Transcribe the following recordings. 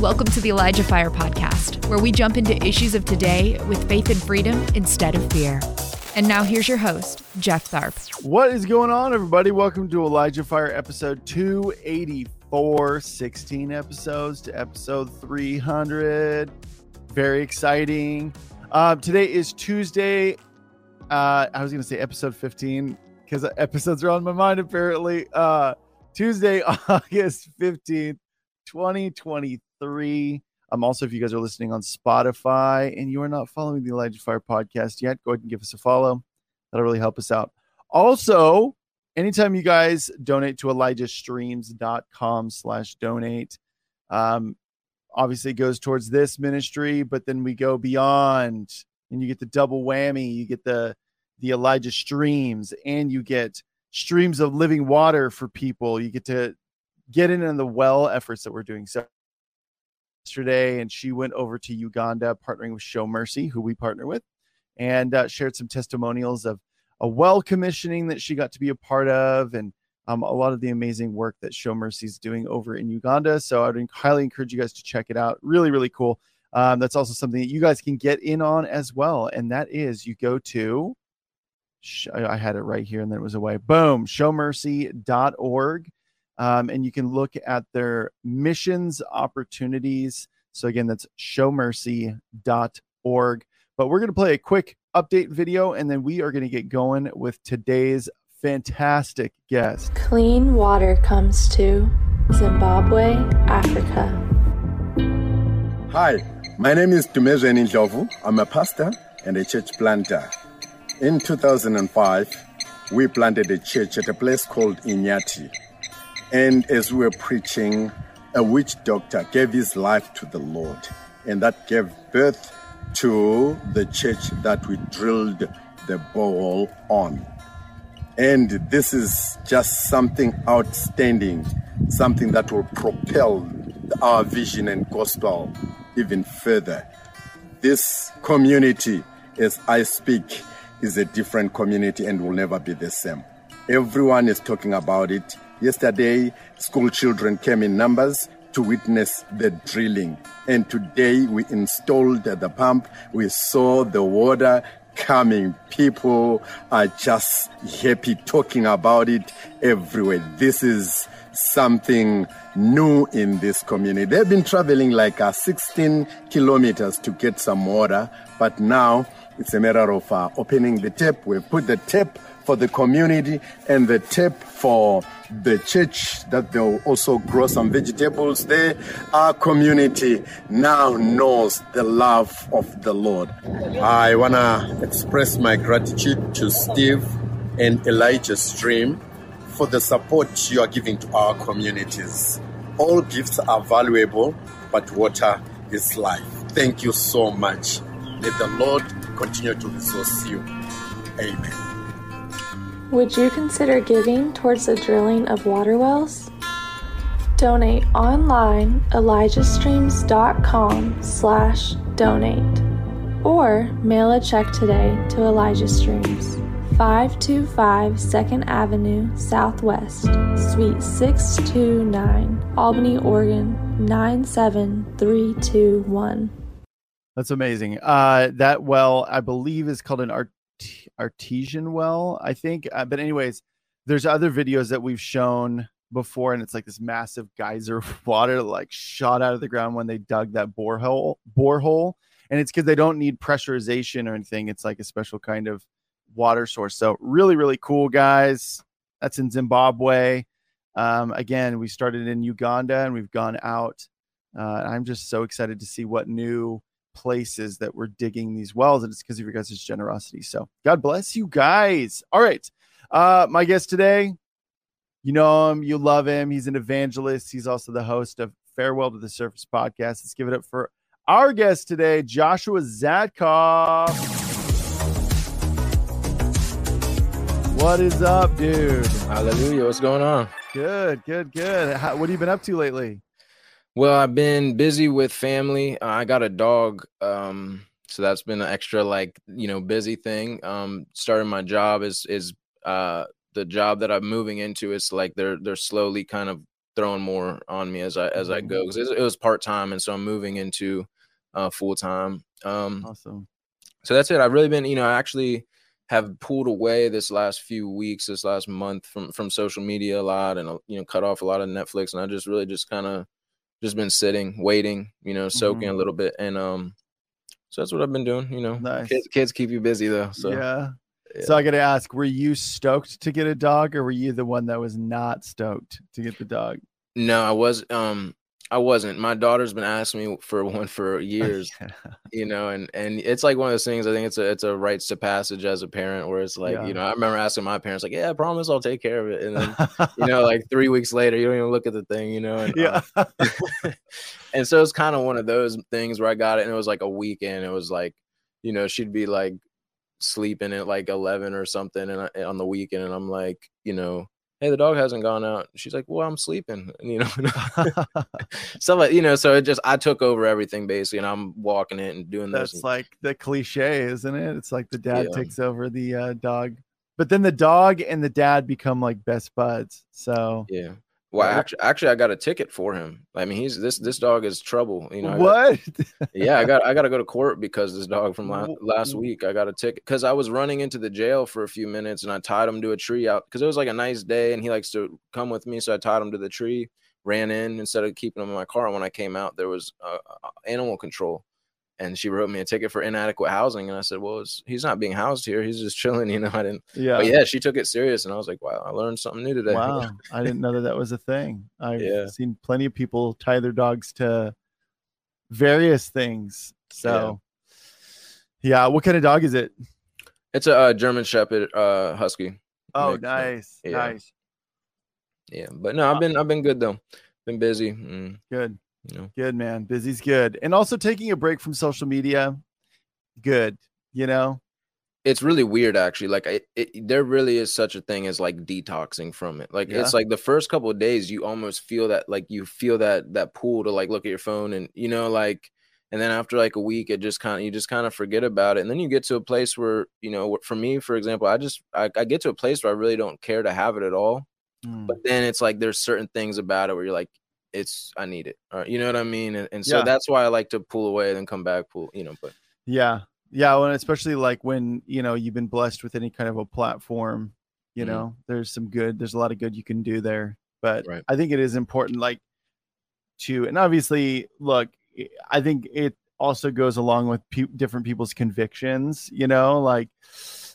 Welcome to the Elijah Fire Podcast, where we jump into issues of today with faith and freedom instead of fear. And now here's your host, Jeff Tharp. What is going on, everybody? Welcome to Elijah Fire episode 284, 16 episodes to episode 300. Very exciting. Um, today is Tuesday. Uh, I was going to say episode 15 because episodes are on my mind, apparently. Uh, Tuesday, August 15th, 2023. Um, also, if you guys are listening on Spotify and you are not following the Elijah Fire podcast yet, go ahead and give us a follow. That'll really help us out. Also, anytime you guys donate to elijahstreams.com slash donate, um, obviously goes towards this ministry, but then we go beyond and you get the double whammy. You get the the Elijah streams and you get streams of living water for people. You get to get in on the well efforts that we're doing. So yesterday, and she went over to Uganda, partnering with Show Mercy, who we partner with, and uh, shared some testimonials of a well commissioning that she got to be a part of, and um, a lot of the amazing work that Show Mercy is doing over in Uganda. So I would highly encourage you guys to check it out. Really, really cool. Um, that's also something that you guys can get in on as well, and that is you go to. I had it right here and then it was away. Boom, showmercy.org um, and you can look at their missions opportunities. So, again, that's showmercy.org. But we're going to play a quick update video and then we are going to get going with today's fantastic guest. Clean water comes to Zimbabwe, Africa. Hi, my name is Dumezweni Ndlovu. I'm a pastor and a church planter. In 2005, we planted a church at a place called Inyati. And as we were preaching, a witch doctor gave his life to the Lord, and that gave birth to the church that we drilled the ball on. And this is just something outstanding, something that will propel our vision and gospel even further. This community, as I speak, is a different community and will never be the same. Everyone is talking about it. Yesterday, school children came in numbers to witness the drilling. And today we installed the pump. We saw the water coming. People are just happy talking about it everywhere. This is something new in this community. They've been traveling like uh, 16 kilometers to get some water, but now it's a matter of uh, opening the tap. We've put the tap for the community and the tip for the church that they'll also grow some vegetables there. Our community now knows the love of the Lord. I want to express my gratitude to Steve and Elijah Stream for the support you are giving to our communities. All gifts are valuable, but water is life. Thank you so much. May the Lord continue to resource you. Amen. Would you consider giving towards the drilling of water wells? Donate online elijahstreams.com slash donate or mail a check today to Elijah Streams, 525 2nd Avenue Southwest, Suite 629, Albany, Oregon 97321. That's amazing. Uh, that well, I believe, is called an art artesian well, I think. Uh, but anyways, there's other videos that we've shown before, and it's like this massive geyser of water like shot out of the ground when they dug that borehole borehole. And it's because they don't need pressurization or anything. It's like a special kind of water source. So really, really cool, guys. That's in Zimbabwe. Um, again, we started in Uganda and we've gone out. Uh, I'm just so excited to see what new places that we're digging these wells, and it's because of your guys' generosity. So God bless you guys. All right. Uh, my guest today, you know him, you love him. He's an evangelist. He's also the host of Farewell to the Surface podcast. Let's give it up for our guest today, Joshua Zatkoff. What is up, dude? Hallelujah. What's going on? Good, good, good. How, what have you been up to lately? Well, I've been busy with family. Uh, I got a dog, um, so that's been an extra like you know busy thing. Um, starting my job is is uh the job that I'm moving into is like they're they're slowly kind of throwing more on me as I as I go because it, it was part time, and so I'm moving into uh, full time. Um, Awesome. so that's it. I've really been, you know, I actually have pulled away this last few weeks, this last month from from social media a lot, and uh, you know, cut off a lot of Netflix, and I just really just kind of just been sitting, waiting, you know, soaking Mhm. a little bit, and um, so that's what I've been doing. You know, Nice. kids, kids keep you busy though. So yeah. yeah. So I got to ask, were you stoked to get a dog or were you the one that was not stoked to get the dog? no, I was um, I wasn't. My daughter's been asking me for one for years. you know and and it's like one of those things i think it's a it's a rites to passage as a parent where it's like Yeah. you know i remember asking my parents like yeah i promise i'll take care of it and then you know like three weeks later you don't even look at the thing you know and uh, yeah. and so it's kind of one of those things where i got it and it was like a weekend it was like you know she'd be like sleeping at like 11 or something and I, on the weekend and i'm like you know hey the dog hasn't gone out she's like well i'm sleeping and, you know so like you know so it just i took over everything basically and i'm walking it and doing this That's and- like the cliche, isn't it? It's like the dad Yeah. takes over the uh, dog, but then the dog and the dad become like best buds. So Yeah. Well, actually, actually, I got a ticket for him. I mean, he's this this dog is trouble. You know. I got- what? yeah, I got I got to go to court because this dog from la- W- last week I got a ticket because I was running into the jail for a few minutes and I tied him to a tree out because it was like a nice day and he likes to come with me, so I tied him to the tree, ran in instead of keeping him in my car. And when I came out, there was uh, uh, animal control, and she wrote me a ticket for inadequate housing, and I said, well, it's, he's not being housed here, he's just chilling. You know, I didn't. yeah. But yeah, she took it serious, and I was like, wow, I learned something new today. Wow, I didn't know that that was a thing. I've Yeah. seen plenty of people tie their dogs to various things. So, yeah, what kind of dog is it? It's a uh, German Shepherd uh, Husky. Oh, nice, yeah. nice, Yeah, but no, I've been I've been good though. Been busy. mm, good, you know, good man. Busy's good, and also taking a break from social media, good. You know, it's really weird actually. Like it, it, there really is such a thing as like detoxing from it. Like Yeah. it's like the first couple of days you almost feel that like you feel that that pull to like look at your phone and you know like and then after like a week it just kind of you just kind of forget about it and then you get to a place where you know for me for example i just I, I get to a place where i really don't care to have it at all Mm, but then it's like there's certain things about it where you're like it's i need it you know what i mean and, and so Yeah. that's why i like to pull away and then come back pull you know but yeah, yeah. Well, and especially like when you know you've been blessed with any kind of a platform, you Mhm. know, there's some good. There's a lot of good you can do there. But Right. I think it is important, like to, and obviously, look, I think it also goes along with pe- different people's convictions, you know, like,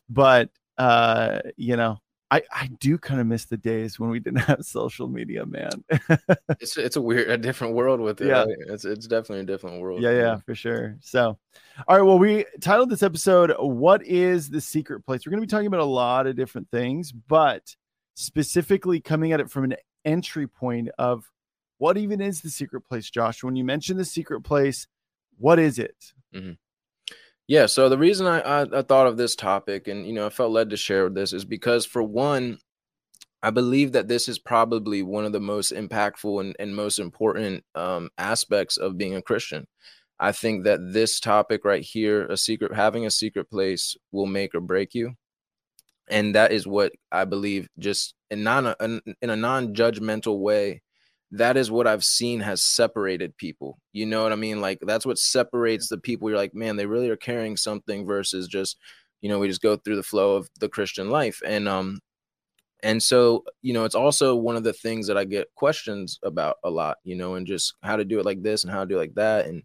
but uh, you know, I I do kind of miss the days when we didn't have social media, man. it's it's a weird a different world with it Yeah. it's it's definitely a different world yeah, yeah, for sure. So, all right, well, we titled this episode "What is the Secret Place?" We're going to be talking about a lot of different things, but specifically coming at it from an entry point of what even is the secret place, Josh? When you mention the secret place, what is it? Mm-hmm. Yeah. So the reason I, I I thought of this topic and you know I felt led to share this is because for one, I believe that this is probably one of the most impactful and, and most important um, aspects of being a Christian. I think that this topic right here, a secret, having a secret place, will make or break you, and that is what I believe. Just in non in in a non-judgmental way, that is what I've seen has separated people. You know what I mean? Like that's what separates the people. You're like, man, they really are carrying something versus just, you know, we just go through the flow of the Christian life. And um, and so you know, it's also one of the things that I get questions about a lot. You know, and just how to do it like this and how to do it like that. And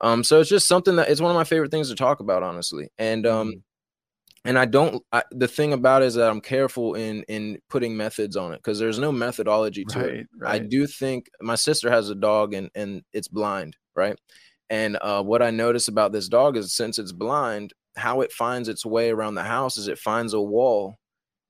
um, so it's just something that it's one of my favorite things to talk about, honestly. And um, and I don't. I, the thing about it is that I'm careful in in putting methods on it because there's no methodology to it. Right, I do think my sister has a dog and and it's blind, right? And uh, what I notice about this dog is since it's blind, how it finds its way around the house is it finds a wall,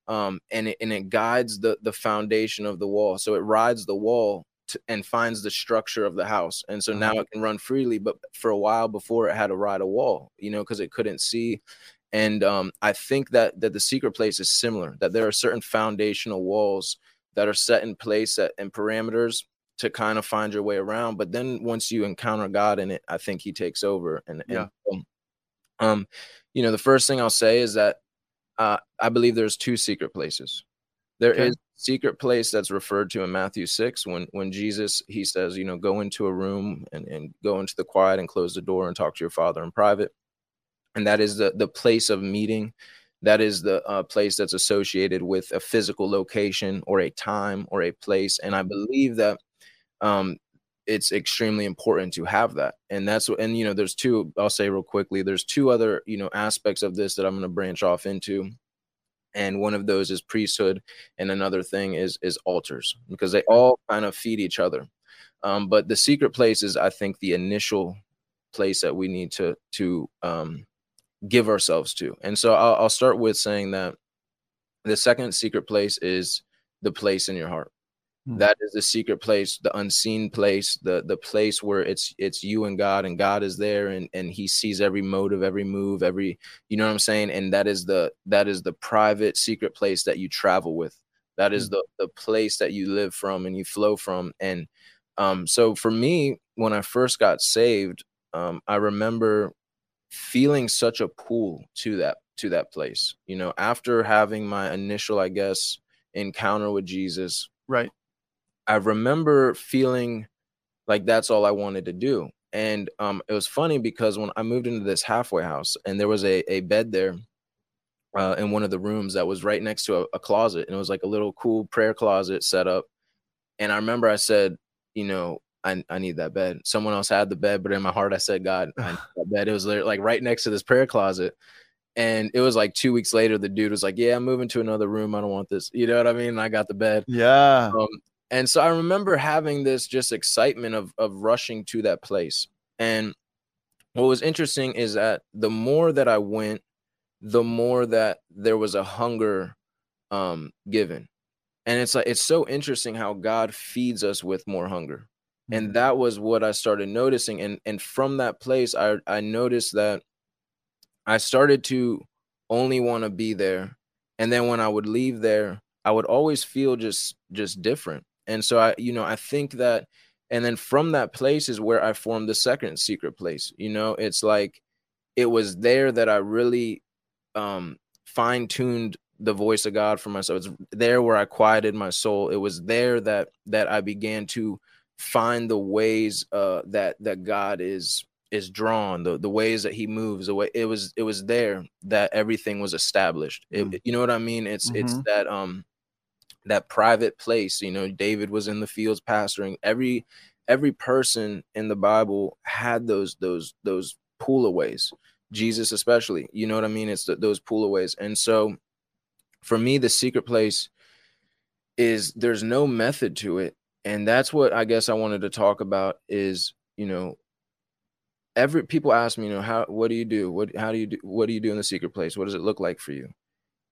um, and it and it guides the the foundation of the wall. So it rides the wall to, and finds the structure of the house, and so now Uh-huh. it can run freely. But for a while before, it had to ride a wall, you know, because it couldn't see. And um, I think that that the secret place is similar. That there are certain foundational walls that are set in place at, and parameters to kind of find your way around. But then once you encounter God in it, I think He takes over. And, Yeah. um, um, you know, the first thing I'll say is that uh, I believe there's two secret places. There okay. is secret place that's referred to in Matthew 6 when when Jesus he says, you know, go into a room and, and go into the quiet and close the door and talk to your father in private. And that is the the place of meeting. That is the uh, place that's associated with a physical location or a time or a place. And I believe that um, it's extremely important to have that and that's what and you know there's two i'll say real quickly there's two other you know aspects of this that i'm going to branch off into and one of those is priesthood and another thing is is altars because they all kind of feed each other um, but the secret place is i think the initial place that we need to to um, give ourselves to. And so I'll, I'll start with saying that the second secret place is the place in your heart. Hmm. that is the secret place the unseen place the the place where it's it's you and god and god is there and and he sees every motive every move every you know what i'm saying? And that is the that is the private secret place that you travel with. That is hmm. the the place that you live from and you flow from. And um so for me when i first got saved um i remember feeling such a pull to that to that place you know after having my initial i guess encounter with jesus right I remember feeling like that's all I wanted to do. And um, it was funny because when I moved into this halfway house and there was a, a bed there uh, in one of the rooms that was right next to a, a closet and it was like a little cool prayer closet set up. And I remember I said, you know, I, I need that bed. Someone else had the bed, but in my heart I said, God, I need that bed. It was like right next to this prayer closet. And it was like two weeks later, the dude was like, Yeah, I'm moving to another room. I don't want this. You know what I mean? And I got the bed. Yeah. Um, and so I remember having this just excitement of of rushing to that place. And what was interesting is that the more that I went, the more that there was a hunger um given. And it's like it's so interesting how God feeds us with more hunger. And that was what I started noticing. And and from that place, I I noticed that I started to only want to be there. And then when I would leave there, I would always feel just just different and so I, you know, I think that, and then from that place is where I formed the second secret place. You know, it's like it was there that I really um fine tuned the voice of God for myself. It's there where I quieted my soul. It was there that that I began to find the ways uh that that God is is drawn the the ways that he moves the way it was it was there that everything was established. Mm-hmm. you know what i mean? It's mm-hmm. it's that um that private place you know david was in the fields pastoring. Every every person in the bible had those those those pullaways jesus especially you know what i mean? It's the, those pullaways. And so for me the secret place is there's no method to it and that's what i guess i wanted to talk about is you know every people ask me you know how what do you do? What how do you do what do you do in the secret place? What does it look like for you?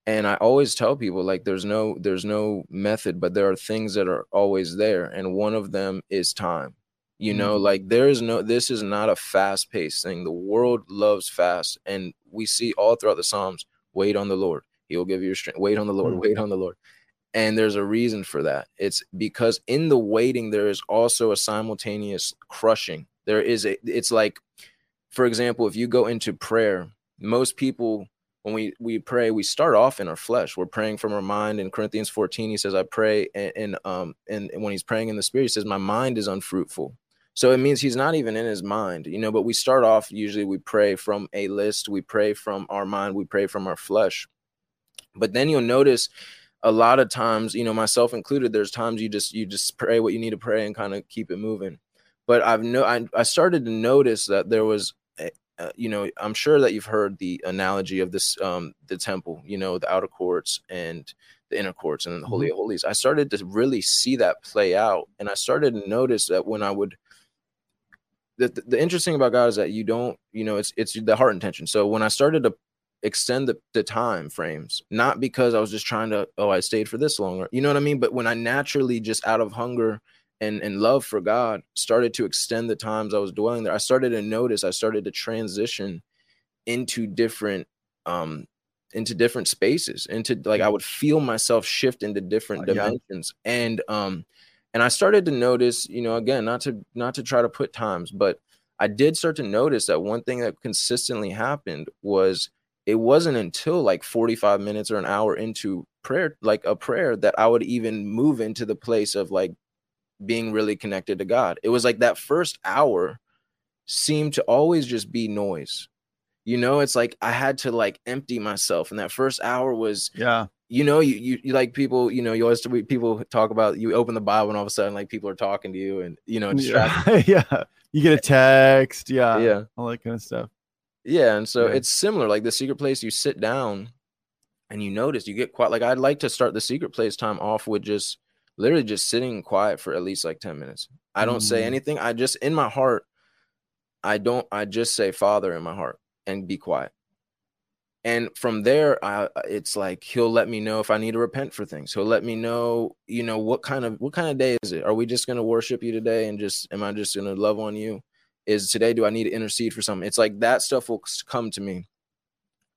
And i always tell people like there's no there's no method but there are things that are always there and one of them is time. You know mm-hmm. like there is no this is not a fast paced thing. The world loves fast and we see all throughout the psalms wait on the lord. He will give you strength. Wait on the lord. Mm-hmm. wait on the lord and there's a reason for that. It's because in the waiting there is also a simultaneous crushing. There is a it's like for example if you go into prayer most people when we we pray we start off in our flesh. We're praying from our mind. In corinthians 14 he says i pray and, and um and, and when he's praying in the spirit he says my mind is unfruitful so it means he's not even in his mind you know but we start off usually we pray from a list we pray from our mind we pray from our flesh. But then you'll notice a lot of times you know myself included there's times you just you just pray what you need to pray and kind of keep it moving but i've no I, I started to notice that there was uh, you know, I'm sure that you've heard the analogy of this, um, the temple, you know, the outer courts and the inner courts and the Holy mm-hmm. of Holies. I started to really see that play out. And I started to notice that when I would, the, the, the interesting about God is that you don't, you know, it's, it's the heart intention. So when I started to extend the, the time frames, not because I was just trying to, oh, I stayed for this longer, you know what I mean? But when I naturally just out of hunger and and love for God started to extend the times I was dwelling there. I started to notice, I started to transition into different um into different spaces, into like I would feel myself shift into different uh, dimensions. Yeah. And um and I started to notice, you know, again, not to not to try to put times, but I did start to notice that one thing that consistently happened was it wasn't until like 45 minutes or an hour into prayer like a prayer that i would even move into the place of like being really connected to god. It was like that first hour seemed to always just be noise. You know it's like i had to like empty myself and that first hour was yeah. you know you, you, you like people you know you always people talk about you open the bible and all of a sudden like people are talking to you and you know yeah, yeah. you get a text yeah yeah. all that kind of stuff yeah and so yeah. it's similar like the secret place you sit down and you notice you get quite like i'd like to start the secret place time off with just literally just sitting quiet for at least like 10 minutes. I don't mm. say anything i just in my heart i don't i just say father in my heart and be quiet. And from there I, it's like he'll let me know if i need to repent for things. He'll let me know you know what kind of what kind of day is it? Are we just going to worship you today and just am i just going to love on you is today do i need to intercede for something? It's like that stuff will come to me.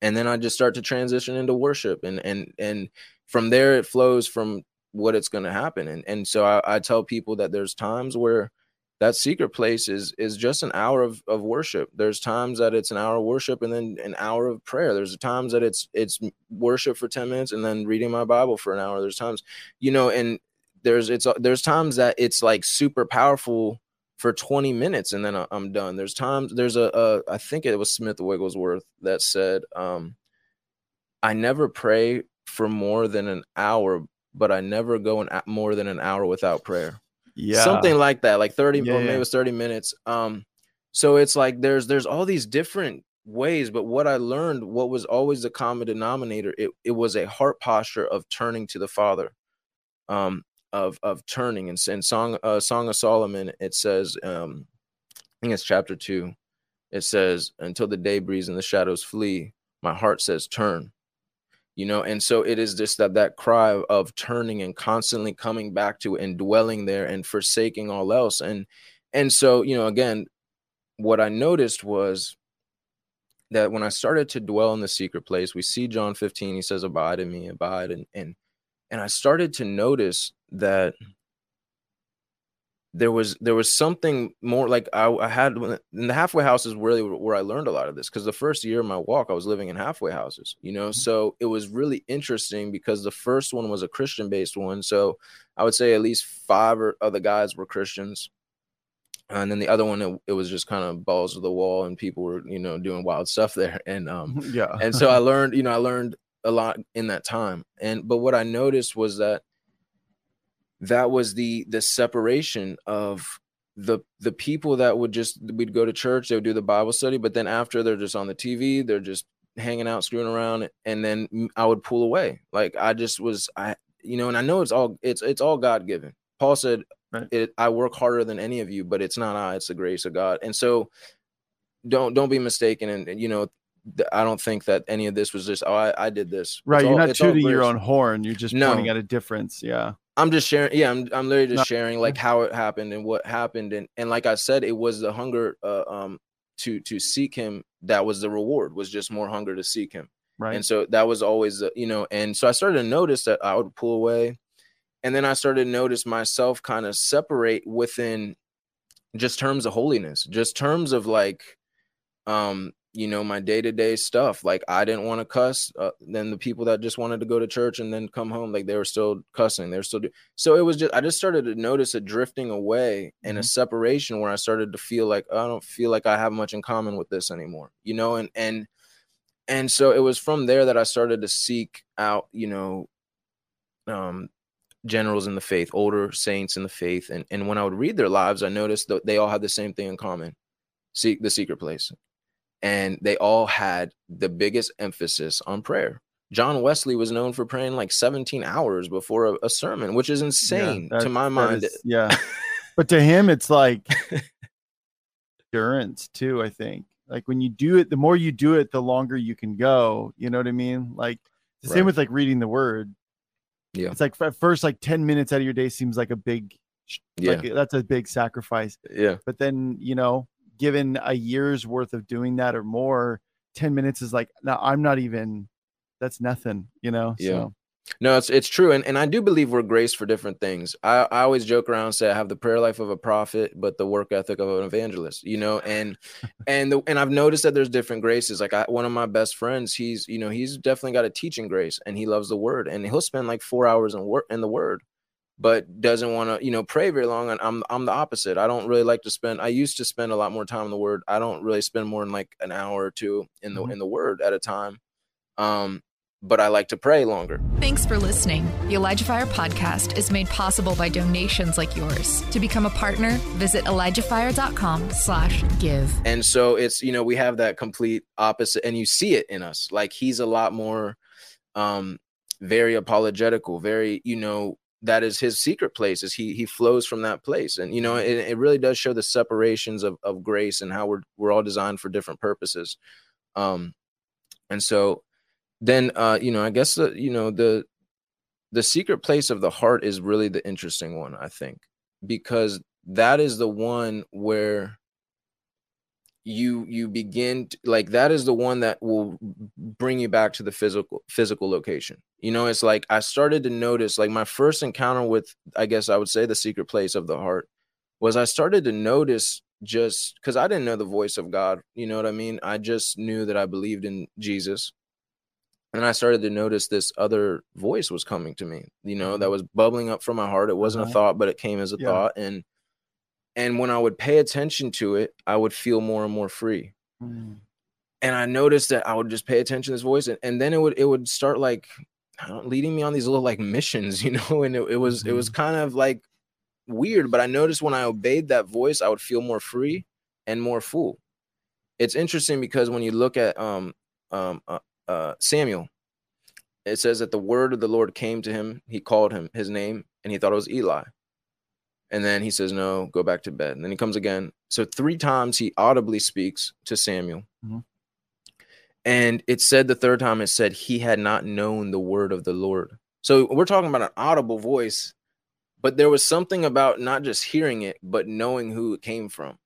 And then i just start to transition into worship and and and from there it flows from what it's going to happen. And and so I, I tell people that there's times where that secret place is is just an hour of, of worship. There's times that it's an hour of worship and then an hour of prayer. There's times that it's it's worship for 10 minutes and then reading my bible for an hour. There's times you know and there's it's uh, there's times that it's like super powerful for 20 minutes and then i'm done. There's times there's a, a I think it was smith wigglesworth that said um i never pray for more than an hour but i never go an, more than an hour without prayer. Yeah. Something like that like 30 Yeah, or maybe yeah. it was 30 minutes. Um so it's like there's there's all these different ways but what i learned what was always the common denominator it, it was a heart posture of turning to the father. Um of of turning and in song uh song of solomon it says um i think it's chapter two it says until the day breeze and the shadows flee my heart says turn. You know and so it is just that that cry of, of turning and constantly coming back to it and dwelling there and forsaking all else. And and so you know again what i noticed was that when i started to dwell in the secret place we see john 15 he says abide in me abide and and and i started to notice that there was there was something more like I, I had in the halfway house is really where I learned a lot of this because the first year of my walk I was living in halfway houses, you know. So it was really interesting because the first one was a Christian based one. So I would say at least five or other guys were Christians, and then the other one it, it was just kind of balls to the wall and people were you know doing wild stuff there. And um yeah and so I learned you know I learned a lot in that time. And but what I noticed was that that was the the separation of the the people that would just we'd go to church they would do the bible study but then after they're just on the tv they're just hanging out screwing around and then i would pull away like i just was i you know and i know it's all it's it's all god given paul said Right. it i work harder than any of you but it's not i it's the grace of god and so don't don't be mistaken and, and, you know i don't think that any of this was just oh i, I did this It's right you're all- not it's tooting your own horn you're just No. pointing at a difference yeah I'm just sharing. Yeah, I'm I'm literally just No. sharing like how it happened and what happened and and like I said, it was the hunger uh, um to to seek him that was the reward was just more hunger to seek him. right And so that was always the, you know, and so I started to notice that I would pull away, and then I started to notice myself kind of separate within just terms of holiness, just terms of like um you know my day-to-day stuff. Like i didn't want to cuss uh, then the people that just wanted to go to church and then come home like they were still cussing they were still do- so it was just i just started to notice a drifting away and a separation where i started to feel like i don't feel like i have much in common with this anymore you know and and and so it was from there that i started to seek out you know um generals in the faith older saints in the faith and and when i would read their lives i noticed that they all had the same thing in common. Seek the secret place and they all had the biggest emphasis on prayer. John Wesley was known for praying like 17 hours before a, a sermon, which is insane that- to my mind. is- yeah. But to him it's like endurance too i think. Like when you do it the more you do it the longer you can go you know what i mean? Like the same with like reading the word. Yeah. it's like at first like 10 minutes out of your day seems like a big yeah, like that's a big sacrifice. Yeah, but then you know given a year's worth of doing that or more 10 minutes is like no i'm not even that's nothing you know Yeah. so No, it's it's true, and and I do believe we're graced for different things. I, I always joke around and say I have the prayer life of a prophet, but the work ethic of an evangelist. You know, and and the, and I've noticed that there's different graces. Like I, one of my best friends, he's you know he's definitely got a teaching grace, and he loves the word, and he'll spend like four hours in work in the word, but doesn't want to you know pray very long. And I'm I'm the opposite. I don't really like to spend. I used to spend a lot more time in the word. I don't really spend more than like an hour or two in the mm-hmm. in the word at a time. Um, but I like to pray longer. Thanks for listening. The Elijah Fire podcast is made possible by donations like yours. To become a partner, visit ElijahFire.com slash give. And so it's, you know, we have that complete opposite and you see it in us. Like he's a lot more um very apologetical, very, you know, that is his secret place is he he flows from that place. And you know it, it really does show the separations of, of grace and how we're we're all designed for different purposes. Um and so then uh you know i guess the you know the the secret place of the heart is really the interesting one i think because that is the one where you you begin to, like that is the one that will bring you back to the physical physical location you know it's like i started to notice like my first encounter with i guess i would say the secret place of the heart was i started to notice just because i didn't know the voice of god you know what i mean i just knew that i believed in jesus and I started to notice this other voice was coming to me, you know, that mm-hmm. was bubbling up from my heart. It wasn't uh-huh. a thought, but it came as a yeah. thought. And and when I would pay attention to it, I would feel more and more free. Mm. And I noticed that I would just pay attention to this voice, and, and then it would it would start like leading me on these little like missions, you know. And it, it was mm-hmm. it was mm-hmm. kind of like weird, but I noticed when I obeyed that voice, I would feel more free and more full. It's interesting because when you look at um um uh, uh, Samuel, it says that the word of the Lord came to him. He called him his name, and he thought it was Eli. And then he says, "No, go back to bed." And then he comes again. So three times he audibly speaks to Samuel. Mm-hmm. And it said the third time it said he had not known the word of the Lord. So we're talking about an audible voice, but there was something about not just hearing it, but knowing who it came from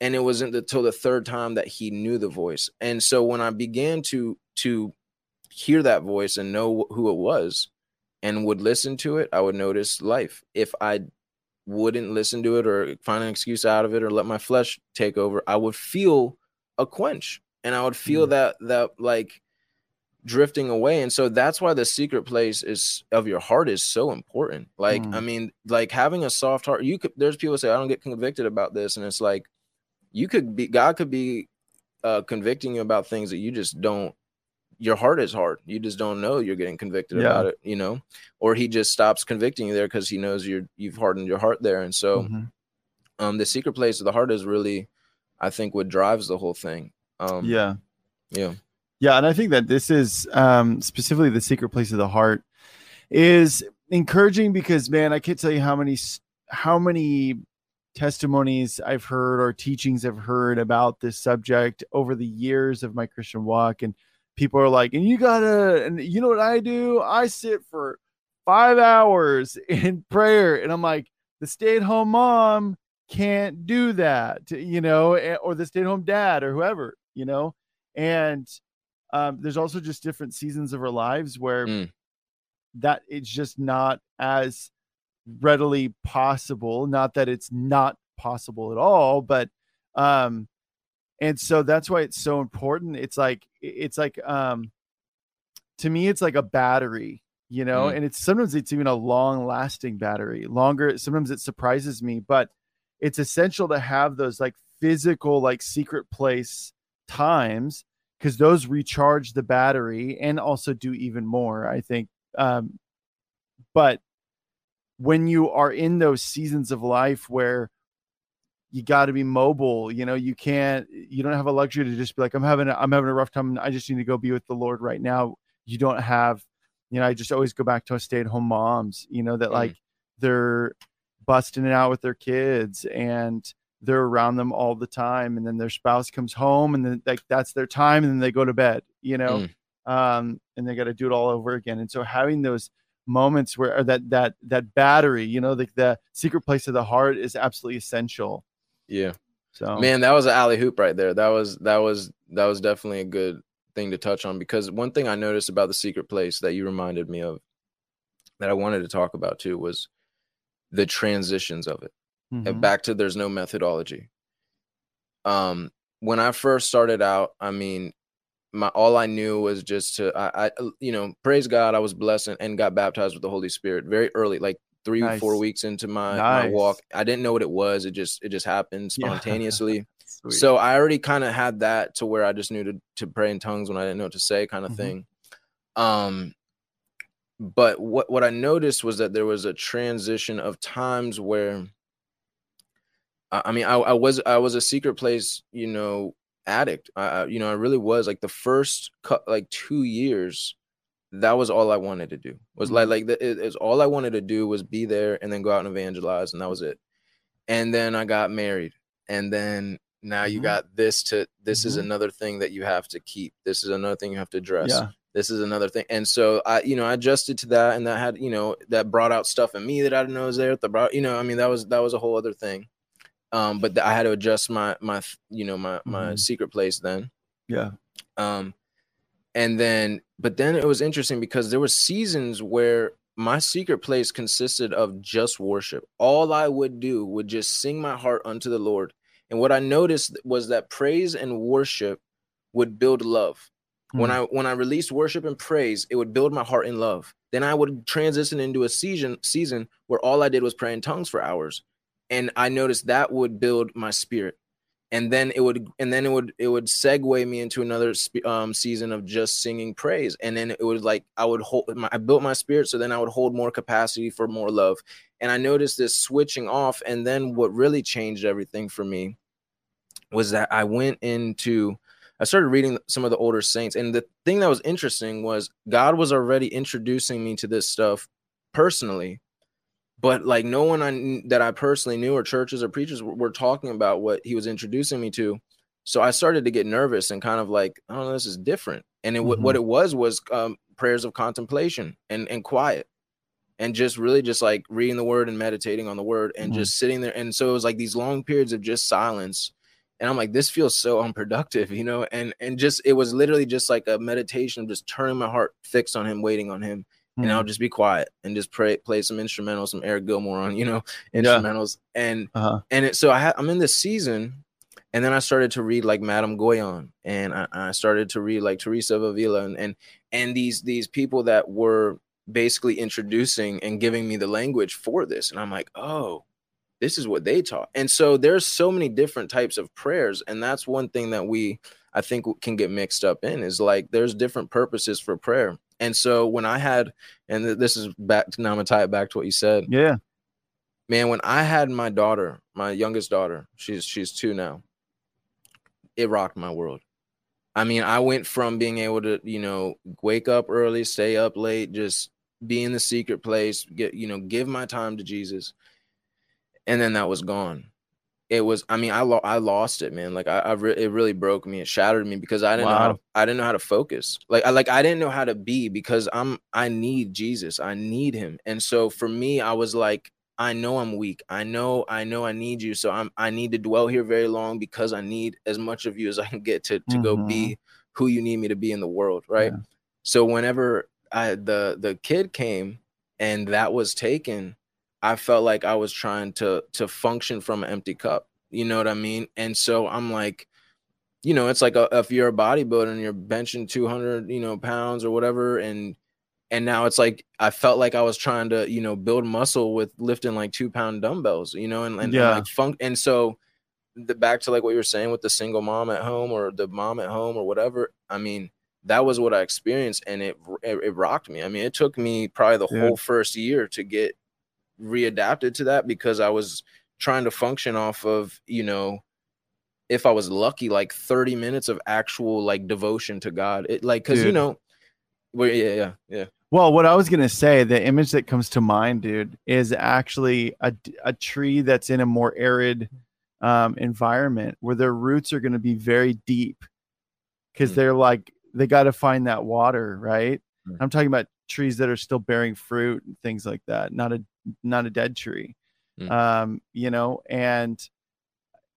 and it wasn't until the third time that he knew the voice and so when i began to to hear that voice and know who it was and would listen to it i would notice life if i wouldn't listen to it or find an excuse out of it or let my flesh take over i would feel a quench and i would feel mm. that that like drifting away and so that's why the secret place is of your heart is so important like mm. i mean like having a soft heart you could there's people say i don't get convicted about this and it's like you could be God could be uh, convicting you about things that you just don't your heart is hard. You just don't know you're getting convicted yeah. about it, you know, or he just stops convicting you there because he knows you're you've hardened your heart there. And so, mm-hmm. um, the secret place of the heart is really, I think, what drives the whole thing. Um, yeah, yeah, yeah, and I think that this is um, specifically the secret place of the heart is encouraging because man, I can't tell you how many how many testimonies I've heard or teachings I've heard about this subject over the years of my Christian walk. And people are like, and you gotta, and you know what I do? I sit for five hours in prayer. And I'm like, the stay at home mom can't do that, you know, or the stay at home dad or whoever, you know. And um, there's also just different seasons of our lives where mm. that it's just not as readily possible. Not that it's not possible at all, but um, and so that's why it's so important. It's like it's like um, to me, it's like a battery, you know, mm. and it's sometimes it's even a long lasting battery. Longer, sometimes it surprises me, but it's essential to have those like physical, like secret place times because those recharge the battery and also do even more. I think. Um, but when you are in those seasons of life where you got to be mobile you know you can't you don't have a luxury to just be like i'm having a, i'm having a rough time i just need to go be with the lord right now you don't have you know i just always go back to stay-at-home moms you know that mm. like they're busting it out with their kids and they're around them all the time and then their spouse comes home and then like that's their time and then they go to bed you know mm. um and they got to do it all over again and so having those moments where that that that battery you know the, the secret place of the heart is absolutely essential yeah so man that was an alley-oop right there that was that was that was definitely a good thing to touch on because one thing i noticed about the secret place that you reminded me of that I wanted to talk about too was the transitions of it. And Mhm. back to there's no methodology. Um, when I first started out, I mean, my all I knew was just to I, I you know praise God I was blessed and, and got baptized with the Holy Spirit very early, like three or four weeks into my my walk. I didn't know what it was. It just it just happened spontaneously. Sweet. So I already kind of had that to where I just knew to to pray in tongues when I didn't know what to say, kind of Mhm. thing. Um, but what what I noticed was that there was a transition of times where I, mean I, I was I was a secret place, you know, addict. I, I you know I really was like the first cut like two years. That was all I wanted to do. Was like Mhm. like the, it, it's all I wanted to do was be there and then go out and evangelize, and that was it. And then I got married, and then now you Mhm. got this to this is Mhm. another thing that you have to keep. This is another thing you have to address yeah. this is another thing and so i you know i adjusted to that and that had you know that brought out stuff in me that i didn't know was there that brought you know i mean that was that was a whole other thing um but th- i had to adjust my my you know my my Mhm. secret place then Yeah. um and then but then it was interesting because there were seasons where my secret place consisted of just worship. All i would do would just sing my heart unto the lord. And what i noticed was that praise and worship would build love. When Mm. i when i released worship and praise it would build my heart in love. Then i would transition into a season season where all i did was pray in tongues for hours. And i noticed that would build my spirit and then it would and then it would it would segue me into another um season of just singing praise. And then it was like i would hold my, i built my spirit so then i would hold more capacity for more love. And i noticed this switching off and then what really changed everything for me was that i went into i started reading some of the older saints. And the thing that was interesting was god was already introducing me to this stuff personally but like no one I, that I personally knew or churches or preachers were, were talking about what he was introducing me to. So I started to get nervous and kind of like, oh, this is different. And it, wa- what it was was um, prayers of contemplation and and quiet, and just really just like reading the word and meditating on the word and Mhm. just sitting there. And so it was like these long periods of just silence. And I'm like, this feels so unproductive, you know. And and just it was literally just like a meditation of just turning my heart fixed on him, waiting on him and. I'll just be quiet and just pray, play some instrumentals, some Eric Gilmour on, you know, Yeah. instrumentals. And Uh-huh. and it so I ha- I'm in this season, and then I started to read like Madame Guyon, and I, I started to read like Teresa of Avila, and and and these these people that were basically introducing and giving me the language for this, and I'm like, oh, this is what they taught. And so there's so many different types of prayers, and that's one thing that we I think can get mixed up in is like there's different purposes for prayer. And so when I had, and th- this is back to now, I'm gonna tie it back to what you said. Yeah. man when i had my daughter my youngest daughter she's she's two now it rocked my world. I mean i went from being able to you know wake up early stay up late just be in the secret place get you know give my time to jesus and then that was gone it was i mean i, lo- I lost it man like i, I re- it really broke me it shattered me because i didn't know how to, i didn't know how to focus like i like i didn't know how to be because i'm i need jesus i need him and so for me i was like I know I'm weak. I know, I know I need you. So I'm I need to dwell here very long because I need as much of you as I can get to to go Mhm. be who you need me to be in the world. Right. Yeah. So whenever I the the kid came and that was taken, I felt like I was trying to to function from an empty cup. You know what I mean? And so I'm like, you know, it's like a, if you're a bodybuilder and you're benching 200, you know, pounds or whatever, and and now it's like I felt like I was trying to, you know, build muscle with lifting like two pound dumbbells, you know, and, and, and, Yeah. like funk. And so the back to like what you were saying with the single mom at home or the mom at home or whatever. I mean, that was what I experienced, and it it, it rocked me. I mean, it took me probably the Dude. whole first year to get readapted to that because I was trying to function off of, you know, if I was lucky, like 30 minutes of actual like devotion to God. It like because you know, well, yeah, yeah, yeah. Well, what I was gonna say, the image that comes to mind, dude, is actually a a tree that's in a more arid um, environment where their roots are gonna be very deep because Mm. they're like they got to find that water, right? Mm. I'm talking about trees that are still bearing fruit and things like that, not a not a dead tree, Mm. um, you know, and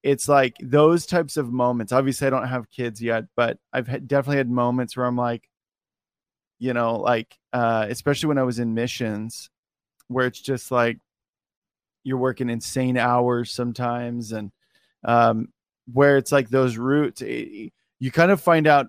it's like those types of moments. Obviously, I don't have kids yet, but I've had, definitely had moments where I'm like, you know, like uh, especially when I was in missions, where it's just like you're working insane hours sometimes, and um, where it's like those roots, it, you kind of find out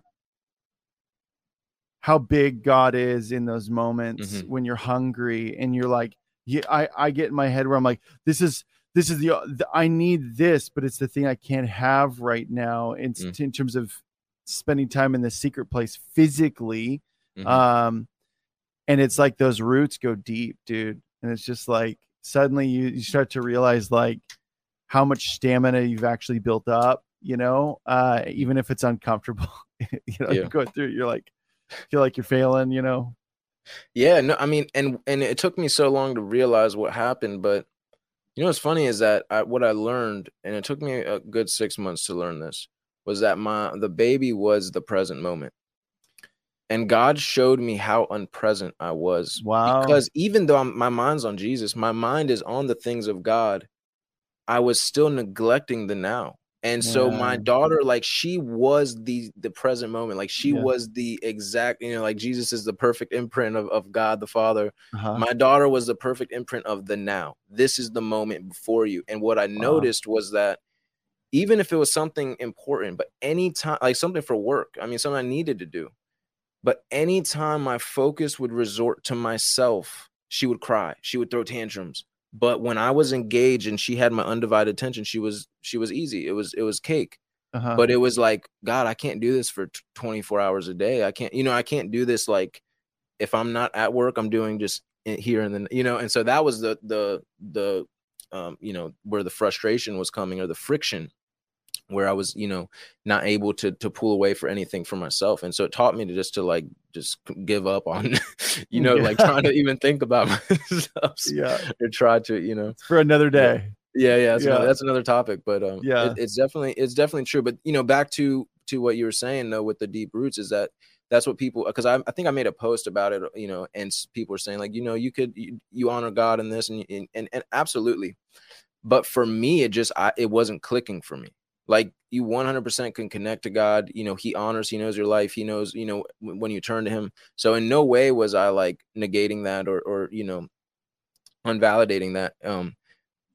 how big God is in those moments Mhm. when you're hungry and you're like, yeah, I, I get in my head where I'm like, this is this is the, the I need this, but it's the thing I can't have right now in, Mm. in terms of spending time in the secret place physically. Mhm. Um, and it's like those roots go deep, dude. And it's just like suddenly you, you start to realize like how much stamina you've actually built up, you know, uh, even if it's uncomfortable, you know, Yeah. you go through, it, you're like, feel like you're failing, you know? Yeah, no, I mean, and and it took me so long to realize what happened, but you know what's funny is that I, what I learned, and it took me a good six months to learn this, was that my the baby was the present moment, and God showed me how unpresent I was. Wow. Because even though I'm, my mind's on Jesus, my mind is on the things of God. I was still neglecting the now. And so my daughter, like she was the the present moment, like she Yeah. was the exact, you know, like Jesus is the perfect imprint of, of God the Father. Uh-huh. My daughter was the perfect imprint of the now. This is the moment before you. And what I noticed was that even if it was something important, but anytime like something for work, I mean something I needed to do. But anytime my focus would resort to myself, she would cry, she would throw tantrums. But when I was engaged and she had my undivided attention, she was she was easy. It was it was cake uh-huh. but it was like god i can't do this for t- 24 hours a day i can't you know i can't do this like if i'm not at work i'm doing just here and then you know and so that was the the the um you know where the frustration was coming or the friction where i was you know not able to to pull away for anything for myself and so it taught me to just to like just give up on you know Yeah. like trying to even think about myself yeah. or try to you know For another day. yeah yeah that's, Another, that's another topic but um Yeah. it- it's definitely it's definitely true but you know back to to what you were saying though with the deep roots is that that's what people because I, I think i made a post about it you know and people were saying like you know you could you, you honor god in this and, and and and absolutely but for me it just I, it wasn't clicking for me like you 100% can connect to god. You know he honors he knows your life he knows you know when you turn to him. So in no way was i like negating that or or you know unvalidating that um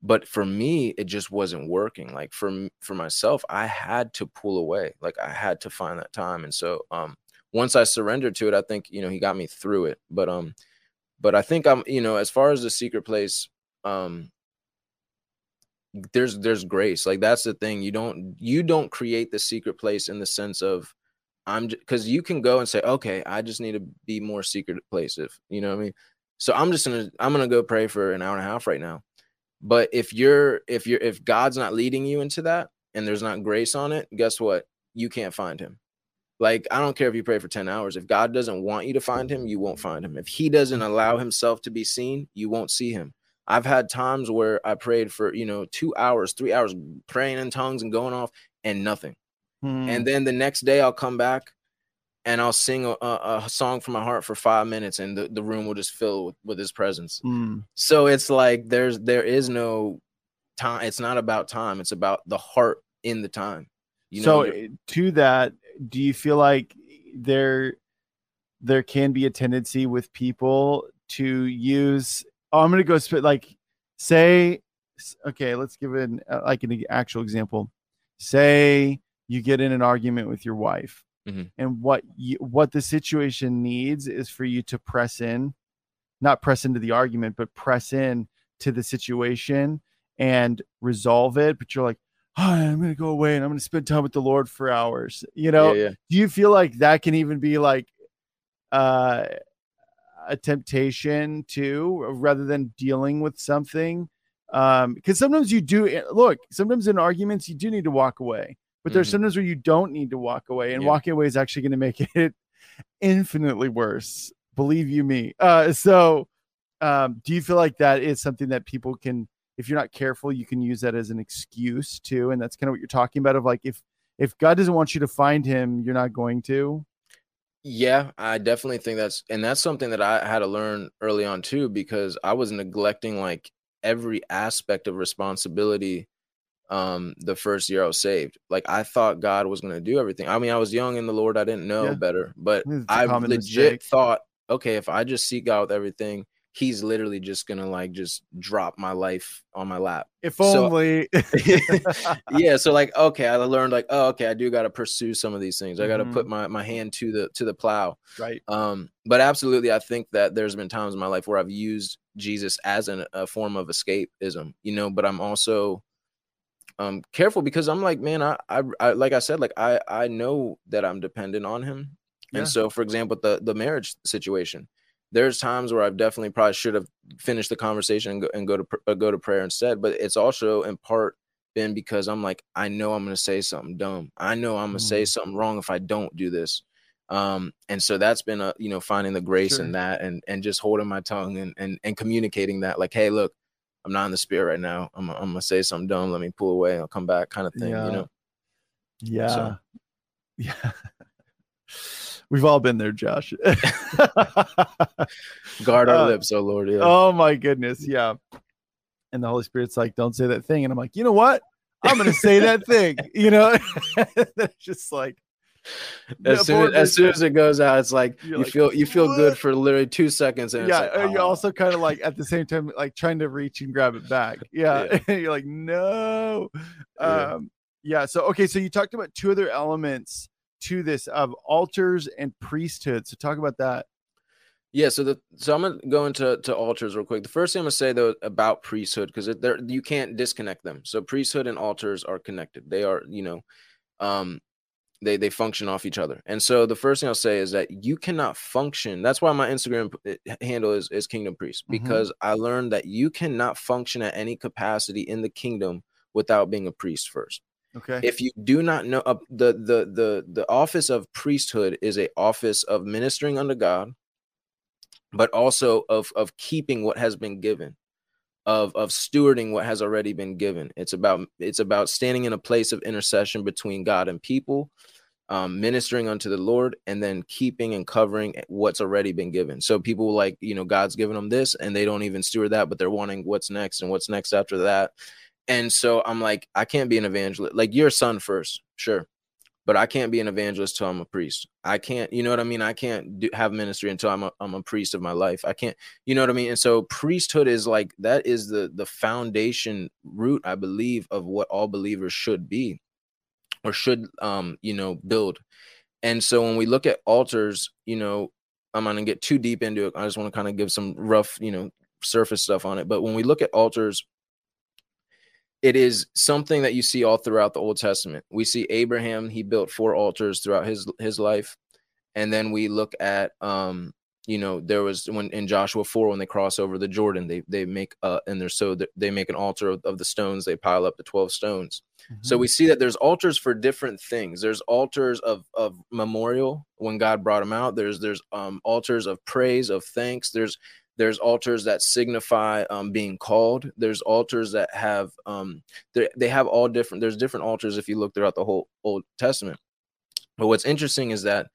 but for me it just wasn't working. Like for for myself i had to pull away. Like i had to find that time. And so um once i surrendered to it i think you know he got me through it. But um but i think i'm you know as far as the secret place um there's there's grace. Like that's the thing you don't you don't create the secret place in the sense of i'm because you can go and say okay i just need to be more secret place if you know what i mean? So i'm just gonna i'm gonna go pray for an hour and a half right now. But if you're if you're if god's not leading you into that and there's not grace on it guess what? You can't find him. Like i don't care if you pray for 10 hours. If god doesn't want you to find him you won't find him. If he doesn't allow himself to be seen you won't see him i've had times where i prayed for you know two hours three hours praying in tongues and going off and nothing Hmm. and then the next day I'll come back and I'll sing a, a, song from my heart for five minutes, and the, the room will just fill with, with His presence. Hmm. So it's like there's there is no time. It's not about time. It's about the heart in the time. You know, so uh, to that, do you feel like there there can be a tendency with people to use? Oh, I'm going to go spit like say, okay, let's give it an, uh, like an actual example. Say you get in an argument with your wife, Mhm. and what you, what the situation needs is for you to press in, not press into the argument, but press in to the situation and resolve it. But you're like, "Hi, I'm gonna go away and I'm gonna spend time with the Lord for hours. You know, yeah, yeah. do you feel like that can even be like uh a temptation to rather than dealing with something um because sometimes you do eh, look sometimes in arguments you do need to walk away but there's Mhm. sometimes where you don't need to walk away and Yeah. walking away is actually going to make it infinitely worse believe you me uh so um do you feel like that is something that people can if you're not careful you can use that as an excuse too and that's kind of what you're talking about of like if if god doesn't want you to find him you're not going to Yeah, I definitely think that's and that's something that I had to learn early on too because I was neglecting like every aspect of responsibility um the first year I was saved. Like I thought God was going to do everything. I mean, I was young in the Lord, I didn't know Yeah. better, but I legit mistake. thought, okay, if I just seek God with everything, he's literally just to like just drop my life on my lap. If So- only. yeah, so like okay, I learned like, oh, okay, I do got to pursue some of these things. I got to Mhm. put my my hand to the to the plow. right. Um, but absolutely, I think that there's been times in my life where I've used Jesus as an, a form of escapism, you know. But I'm also um careful because I'm like, man, I, I, I like I said, like I, I know that I'm dependent on Him, Yeah. and so, for example, the the marriage situation, there's times where I've definitely probably should have finished the conversation and go, and go to pr- uh, go to prayer instead. But it's also in part been because I'm like, I know I'm going to say something dumb. I know I'm going to say Mm. something wrong if I don't do this um and so that's been a you know finding the grace Sure. in that and and just holding my tongue and and and communicating that like hey look i'm not in the spirit right now i'm, I'm gonna say something dumb let me pull away i'll come back kind of thing Yeah. you know Yeah. Yeah. We've all been there, Josh. guard our Uh, lips oh lord yeah Oh my goodness. Yeah. And the Holy Spirit's like, don't say that thing. And I'm like, you know what? I'm gonna say that thing. You know, it's just like as, soon as, as soon as it goes out it's like You're you like, feel you feel good for literally two seconds and yeah, it's like, and you're "Ah." also kind of like at the same time like trying to reach and grab it back. Yeah, you're like no. Yeah. Um, yeah. So okay, so you talked about two other elements to this of altars and priesthood. So talk about that. Yeah, so the so I'm gonna go into to altars real quick. The first thing I'm gonna say though about priesthood because there you can't disconnect them. So priesthood and altars are connected. They are you know, um, they they function off each other. And so the first thing I'll say is that you cannot function. That's why my Instagram eh, handle is is Kingdom Priest Mhm. because I learned that you cannot function at any capacity in the kingdom without being a priest first Okay. if you do not know uh, the the the the office of priesthood is a office of ministering unto god but also of of keeping what has been given of of stewarding what has already been given. It's about it's about standing in a place of intercession between god and people um, ministering unto the lord and then keeping and covering what's already been given. So people like you know god's given them this and they don't even steward that but they're wanting what's next and what's next after that and so i'm like i can't be an evangelist like you're a son first sure but i can't be an evangelist till i'm a priest. I can't you know what i mean? I can't do, have ministry until i'm a, I'm a priest of my life. I can't you know what i mean? And so priesthood is like that is the the foundation root i believe of what all believers should be or should um you know build. And so when we look at altars you know i'm not gonna get too deep into it. I just want to kind of give some rough you know surface stuff on it. But when we look at altars it is something that you see all throughout the old testament we see abraham he built four altars throughout his his life and then we look at um you know there was when in joshua 4 when they cross over the jordan they they make uh and they're so they make an altar of, of the stones they pile up the 12 stones so we see that there's altars for different things. There's altars of of memorial when God brought them out. There's there's um altars of praise, of thanks. There's there's altars that signify um being called. There's altars that have um they have all different there's different altars if you look throughout the whole Old Testament. But what's interesting is that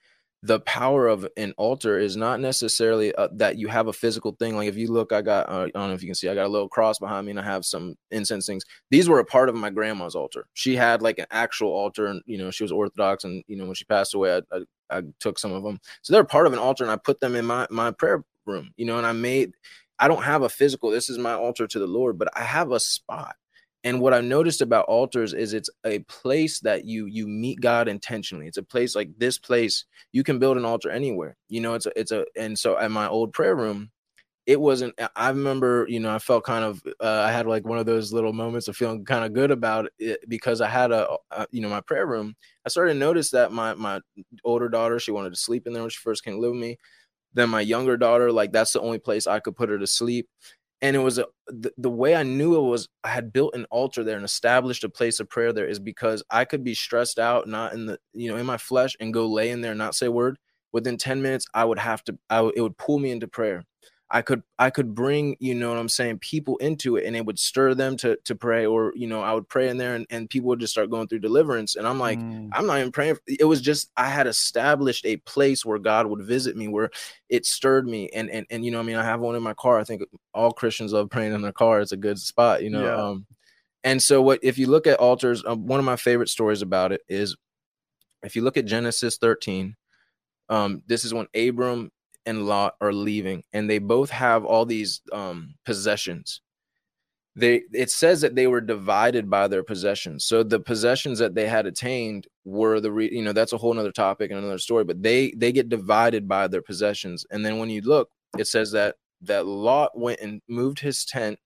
the power of an altar is not necessarily uh, that you have a physical thing. Like if you look, I got uh, I don't know if you can see, I got a little cross behind me, and I have some incense things these were a part of my grandma's altar. She had like an actual altar, and you know she was Orthodox, and you know when she passed away, I, I, I took some of them. So they're part of an altar, and I put them in my my prayer room. You know, and I made. I don't have a physical. This is my altar to the Lord, but I have a spot. And what I've noticed about altars is it's a place that you you meet God intentionally. It's a place like this place you can build an altar anywhere. You know, it's a it's a and so at my old prayer room, it wasn't i remember you know i felt kind of uh, i had like one of those little moments of feeling kind of good about it because i had a, a you know my prayer room i started to notice that my my older daughter she wanted to sleep in there when she first came to live with me then my younger daughter like that's the only place i could put her to sleep. And it was a, the, the way i knew it was i had built an altar there and established a place of prayer there is because i could be stressed out not in the you know in my flesh and go lay in there and not say a word. Within 10 minutes i would have to I w- it would pull me into prayer I could I could bring, you know what I'm saying, people into it and it would stir them to to pray, or you know, I would pray in there and, and people would just start going through deliverance. And I'm like, Mm. I'm not even praying. For, it was just I had established a place where God would visit me, where it stirred me. And and and you know, I mean, I have one in my car. I think all Christians love praying in their car. It's a good spot, you know. Yeah. Um, And so, what if you look at altars? Uh, one of my favorite stories about it is if you look at Genesis 13, um, this is when Abram and Lot are leaving, and they both have all these um, possessions. They it says that they were divided by their possessions. So the possessions that they had attained were the re, you know that's a whole other topic and another story. But they they get divided by their possessions, and then when you look, it says that that Lot went and moved his tent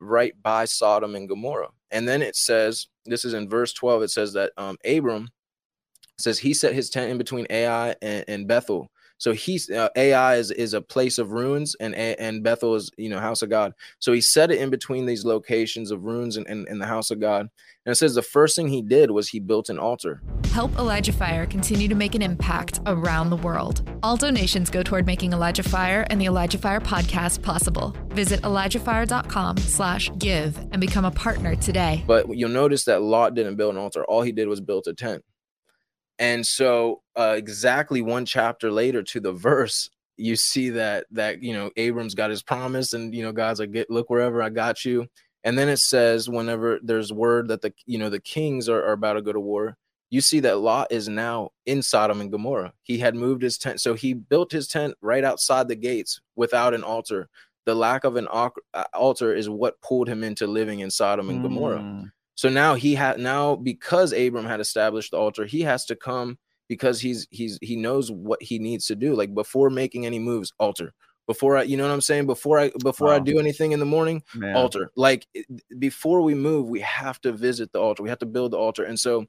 right by Sodom and Gomorrah. And then it says, this is in verse 12, it says that um, Abram says he set his tent in between Ai and, and Bethel. So he's uh, Ai is, is a place of ruins and and Bethel is you know house of God. So he set it in between these locations of ruins and, and, and the house of God. And it says the first thing he did was he built an altar. Help Elijah Fire continue to make an impact around the world. All donations go toward making Elijah Fire and the Elijah Fire podcast possible. Visit ElijahFire.com slash give and become a partner today. But you'll notice that Lot didn't build an altar. All he did was build a tent. And so uh, exactly one chapter later to the verse, you see that that you know Abram's got his promise, and you know God's like, get look wherever I got you. And then it says, whenever there's word that the you know the kings are, are about to go to war, you see that Lot is now in Sodom and Gomorrah. He had moved his tent, so he built his tent right outside the gates without an altar. The lack of an uh, altar is what pulled him into living in Sodom and Gomorrah. Mm. So now he had now because Abram had established the altar, he has to come because he's he's he knows what he needs to do. Like before making any moves, altar. Before I, you know what I'm saying? Before I before wow. I do anything in the morning, Man. altar. Like before we move, we have to visit the altar. We have to build the altar. And so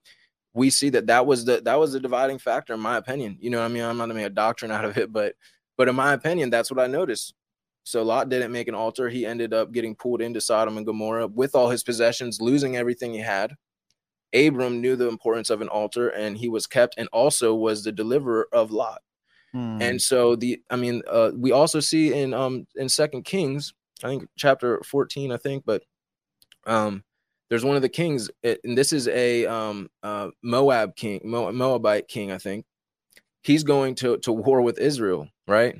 we see that that was the that was the dividing factor in my opinion. You know what I mean? I'm not gonna make a doctrine out of it, but but in my opinion, that's what I noticed. So Lot didn't make an altar. He ended up getting pulled into Sodom and Gomorrah with all his possessions, losing everything he had. Abram knew the importance of an altar and he was kept and also was the deliverer of Lot. Hmm. And so the I mean uh, we also see in um in Second Kings, I think chapter 14 I think, but um there's one of the kings and this is a um uh Moab king, Mo- Moabite king I think. He's going to to war with Israel, right?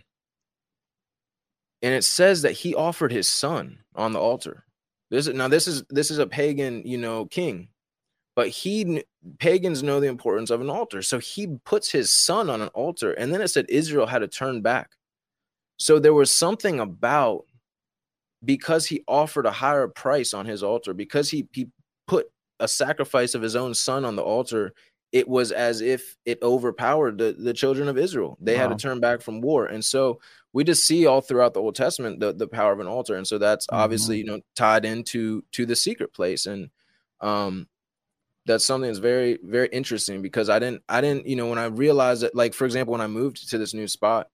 and it says that he offered his son on the altar. This is now this is this is a pagan, you know, king, but he pagans know the importance of an altar, so he puts his son on an altar, and then it said Israel had to turn back. So there was something about because he offered a higher price on his altar, because he he put a sacrifice of his own son on the altar, it was as if it overpowered the, the children of Israel. They wow. had to turn back from war. And so we just see all throughout the Old Testament the, the power of an altar. And so that's mm-hmm. obviously, you know, tied into to the secret place. And um that's something that's very, very interesting because I didn't I didn't, you know, when I realized that, like, for example, when I moved to this new spot,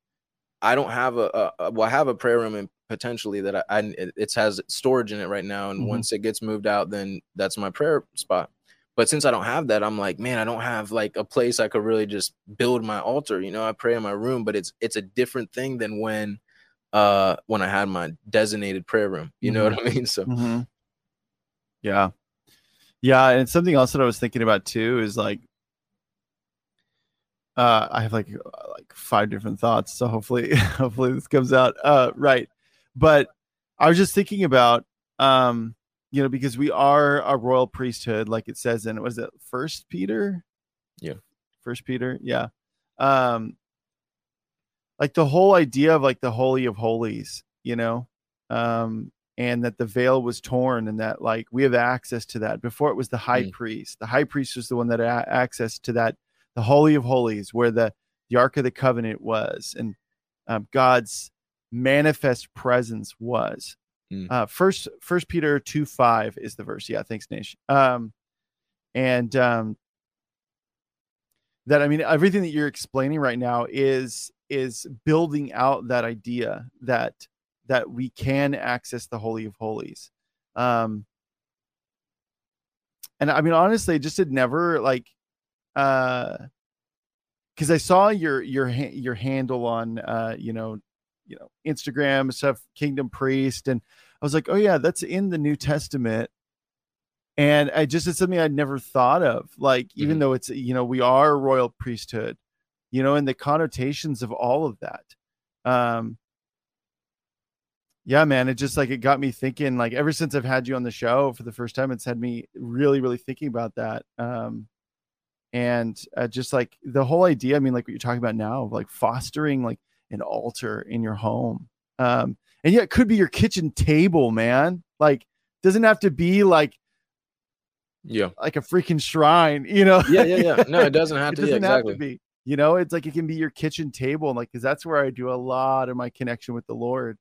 I don't have a, a, well, I have a prayer room and potentially that I, I it has storage in it right now. And mm-hmm. once it gets moved out, then that's my prayer spot. But since I don't have that, I'm like, man, I don't have like a place I could really just build my altar. You know, I pray in my room, but it's it's a different thing than when uh when I had my designated prayer room. You know mm-hmm. what I mean? So mm-hmm. yeah. Yeah, and something else that I was thinking about too is like uh I have like like five different thoughts, so hopefully hopefully this comes out uh right. But I was just thinking about um you know, because we are a royal priesthood, like it says in was it First Peter? Yeah, First Peter. Yeah, um, like the whole idea of like the holy of holies, you know, um, and that the veil was torn, and that like we have access to that. Before it was the high mm. priest. The high priest was the one that had access to that, the holy of holies, where the the ark of the covenant was, and um, God's manifest presence was Mm. Uh, first, First Peter two five is the verse. Yeah, thanks, Nation. Um, and um, that I mean, everything that you're explaining right now is is building out that idea that that we can access the holy of holies. Um, and I mean, honestly, just had never like, uh, because I saw your your your handle on uh, you know you know Instagram stuff, Kingdom Priest, and I was like, oh yeah, that's in the New Testament. And I just it's something I'd never thought of. Like, mm-hmm. even though it's you know, we are a royal priesthood, you know, and the connotations of all of that. Um yeah, man, it just like it got me thinking. Like ever since I've had you on the show for the first time, it's had me really, really thinking about that. Um, and uh, just like the whole idea. I mean, like what you're talking about now, of like fostering like an altar in your home. Um, and yeah, it could be your kitchen table, man. Like, doesn't have to be like yeah, like a freaking shrine, you know? Yeah, yeah, yeah. No, it doesn't have it to. doesn't yeah, exactly. have to be. You know, it's like it can be your kitchen table, like because that's where I do a lot of my connection with the Lord.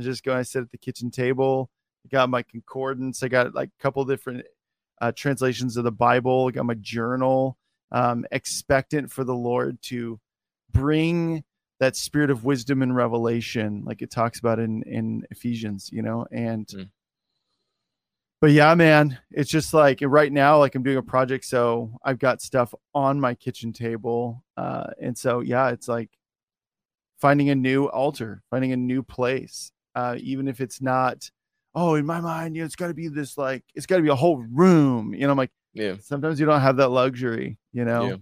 I just go, I sit at the kitchen table. I got my concordance. I got like a couple different uh, translations of the Bible. I got my journal. Um, expectant for the Lord to bring that spirit of wisdom and revelation, like it talks about in in Ephesians. You know, and Mm. but yeah, man, it's just like right now, like I'm doing a project, so I've got stuff on my kitchen table, uh, and so yeah, it's like finding a new altar, finding a new place, uh, even if it's not. Oh, in my mind, you know, it's got to be this like it's got to be a whole room. You know, I'm like Yeah. sometimes you don't have that luxury. You know, Yeah.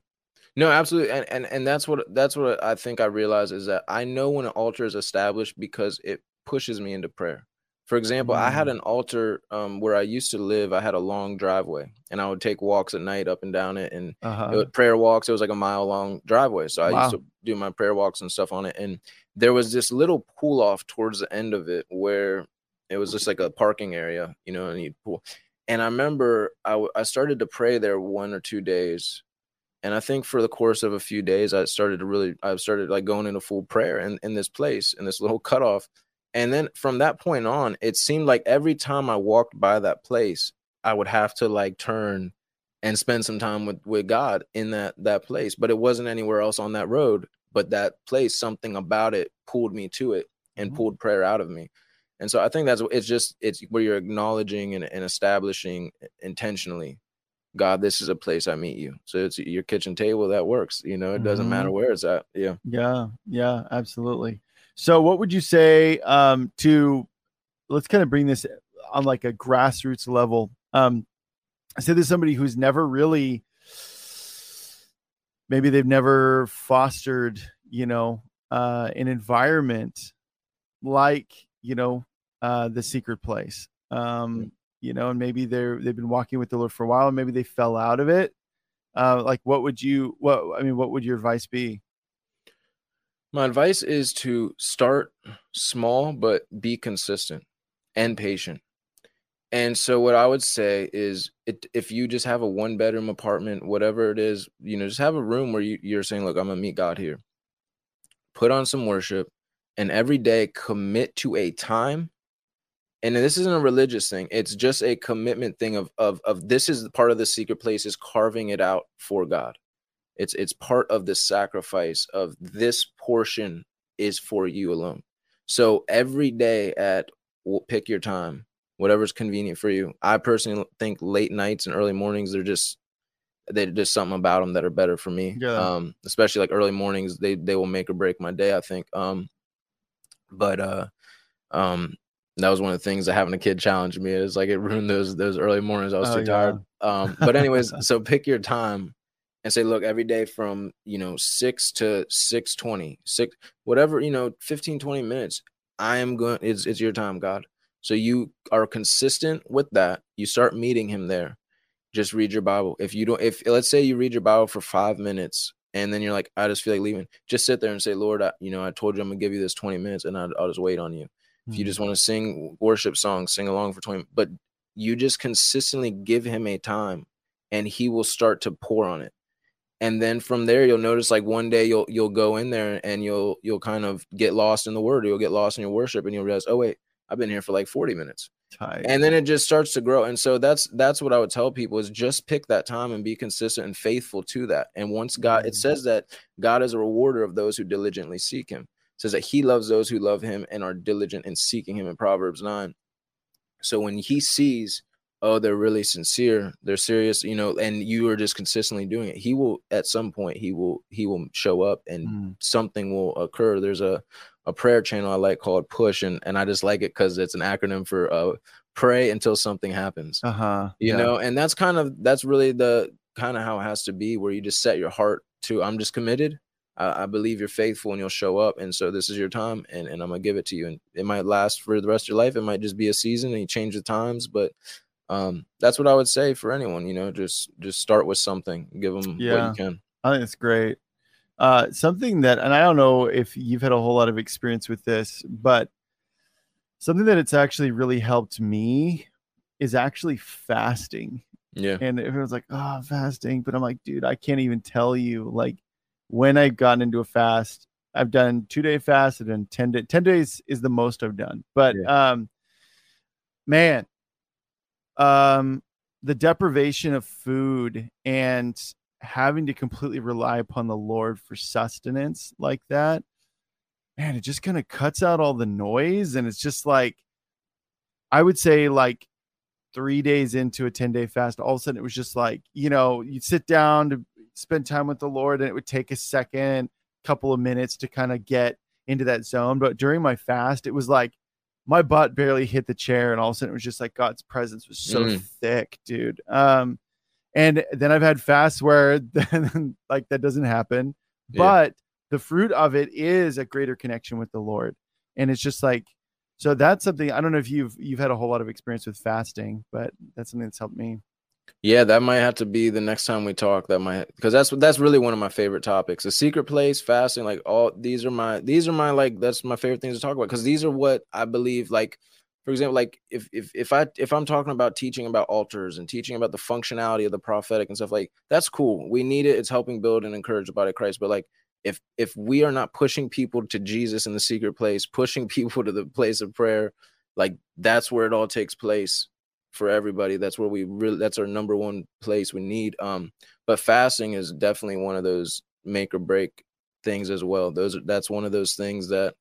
No, absolutely, and, and and that's what that's what I think I realize is that I know when an altar is established because it pushes me into prayer. For example, I had Mm. an altar um, where I used to live. I had a long driveway, and I would take walks at night up and down it, and uh-huh. it prayer walks. It was like a mile long driveway, so I Wow. used to do my prayer walks and stuff on it. And there was this little pool off towards the end of it where it was just like a parking area, you know, and you. And I remember I I started to pray there one or two days, and I think for the course of a few days, I started to really I started like going into full prayer in in this place in this little cutoff. And then from that point on, it seemed like every time I walked by that place, I would have to like turn and spend some time with with God in that that place. But it wasn't anywhere else on that road. But that place, something about it pulled me to it and Mhm. pulled prayer out of me. And so I think that's it's just it's where you're acknowledging and, and establishing intentionally, God, this is a place I meet you. So it's your kitchen table that works. You know, it doesn't matter where it's at. Yeah. Yeah, yeah, absolutely. So, what would you say um, to? Let's kind of bring this on like a grassroots level. Um, say there's somebody who's never really, maybe they've never fostered, you know, uh, an environment like you know uh, the secret place. Um, you know, and maybe they're they've been walking with the Lord for a while, and maybe they fell out of it. Uh, like, what would you? What I mean, what would your advice be? My advice is to start small, but be consistent and patient. And so, what I would say is, it, if you just have a one bedroom apartment, whatever it is, you know, just have a room where you, you're saying, Look, I'm to meet God here. Put on some worship and every day commit to a time. And this isn't a religious thing, it's just a commitment thing of, of, of this is part of the secret place, is carving it out for God it's it's part of the sacrifice of this portion is for you alone so every day at pick your time whatever's convenient for you. I personally think late nights and early mornings they're just they're just something about them that are better for me. Yeah. um especially like early mornings they they will make or break my day i think. Um but uh um that was one of the things that having a kid challenged me is like it ruined those those early mornings. I was Oh, too yeah. tired. Um but anyways so pick your time and say look every day from you know 6 to 620 6 whatever you know 15 20 minutes i am going it's, it's your time god so you are consistent with that. You start meeting him there. Just read your bible. If you don't if let's say you read your bible for five minutes and then you're like i just feel like leaving just sit there and say lord I, you know i told you i'm gonna give you this 20 minutes and I, i'll just wait on you. If you mm-hmm. just want to sing worship songs sing along for 20 but you just consistently give him a time and he will start to pour on it. And then from there you'll notice like one day you'll you'll go in there and you'll you'll kind of get lost in the word or you'll get lost in your worship and you'll realize oh wait i've been here for like 40 minutes Tight. and then it just starts to grow and so that's that's what i would tell people is just pick that time and be consistent and faithful to that and once god it Mhm. says that god is a rewarder of those who diligently seek him it says that he loves those who love him and are diligent in seeking him in proverbs 9 so when he sees oh they're really sincere they're serious you know and you are just consistently doing it he will at some point he will he will show up and Mm. something will occur there's a a prayer channel i like called push and and i just like it because it's an acronym for uh pray until something happens Uh-huh. you yeah. know and that's kind of that's really the kind of how it has to be where you just set your heart to i'm just committed I, I, believe you're faithful and you'll show up. And so this is your time and, and I'm gonna give it to you. And it might last for the rest of your life. It might just be a season and you change the times, but um, that's what I would say for anyone, you know, just just start with something, give them yeah, what you can. I think it's great. Uh, something that, and I don't know if you've had a whole lot of experience with this, but something that it's actually really helped me is actually fasting. Yeah. And everyone's like, oh, fasting. But I'm like, dude, I can't even tell you like when I've gotten into a fast. I've done two day fast and then 10 day, 10 days is the most I've done. But yeah. um man, um the deprivation of food and having to completely rely upon the Lord for sustenance like that, man, it just kind of cuts out all the noise. And it's just like, I would say, like three days into a 10 day fast, all of a sudden it was just like, you know, you'd sit down to spend time with the Lord and it would take a second, couple of minutes to kind of get into that zone. But during my fast, it was like, my butt barely hit the chair and all of a sudden it was just like god's presence was so mm. thick dude um and then I've had fasts where then, like that doesn't happen. Yeah. But the fruit of it is a greater connection with the Lord. And it's just like so that's something I don't know if you've you've had a whole lot of experience with fasting, but that's something that's helped me. Yeah, that might have to be the next time we talk. That might because that's that's really one of my favorite topics. The secret place, fasting, like all these are my these are my like that's my favorite things to talk about because these are what I believe like for example like if if if i if i'm talking about teaching about altars and teaching about the functionality of the prophetic and stuff like that's cool. We need it. It's helping build and encourage the body of christ. But like if if we are not pushing people to jesus in the secret place pushing people to the place of prayer like that's where it all takes place for everybody. That's where we really that's our number one place we need. Um but fasting is definitely one of those make or break things as well. Those that's one of those things that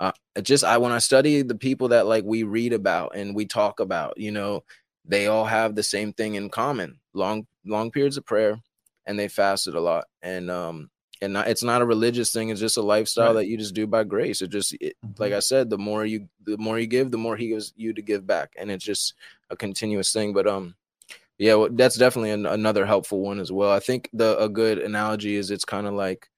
uh, just I when I study the people that like we read about and we talk about, you know, they all have the same thing in common: long long periods of prayer, and they fasted a lot. And um, and not, it's not a religious thing; it's just a lifestyle right. that you just do by grace. It just it, mm-hmm. like I said, the more you the more you give, the more He gives you to give back, and it's just a continuous thing. But um, yeah, well, that's definitely an, another helpful one as well. I think the a good analogy is it's kind of like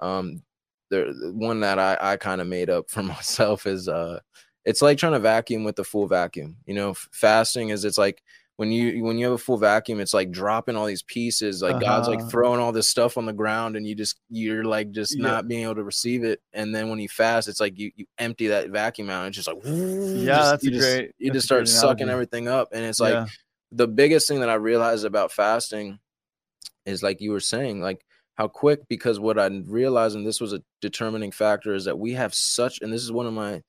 um the one that I, I kind of made up for myself is uh it's like trying to vacuum with the full vacuum. You know, fasting is it's like when you when you have a full vacuum, it's like dropping all these pieces. Like uh-huh. God's like uh-huh. throwing all this stuff on the ground, and you just you're like just yeah. not being able to receive it. And then when you fast, it's like you you empty that vacuum out, and it's just like yeah, just, that's you just, great. You just start sucking everything up, and it's like yeah. the biggest thing that I realized about fasting is like you were saying, like how quick because what i realized and this was a determining factor is that we have such and this is one of my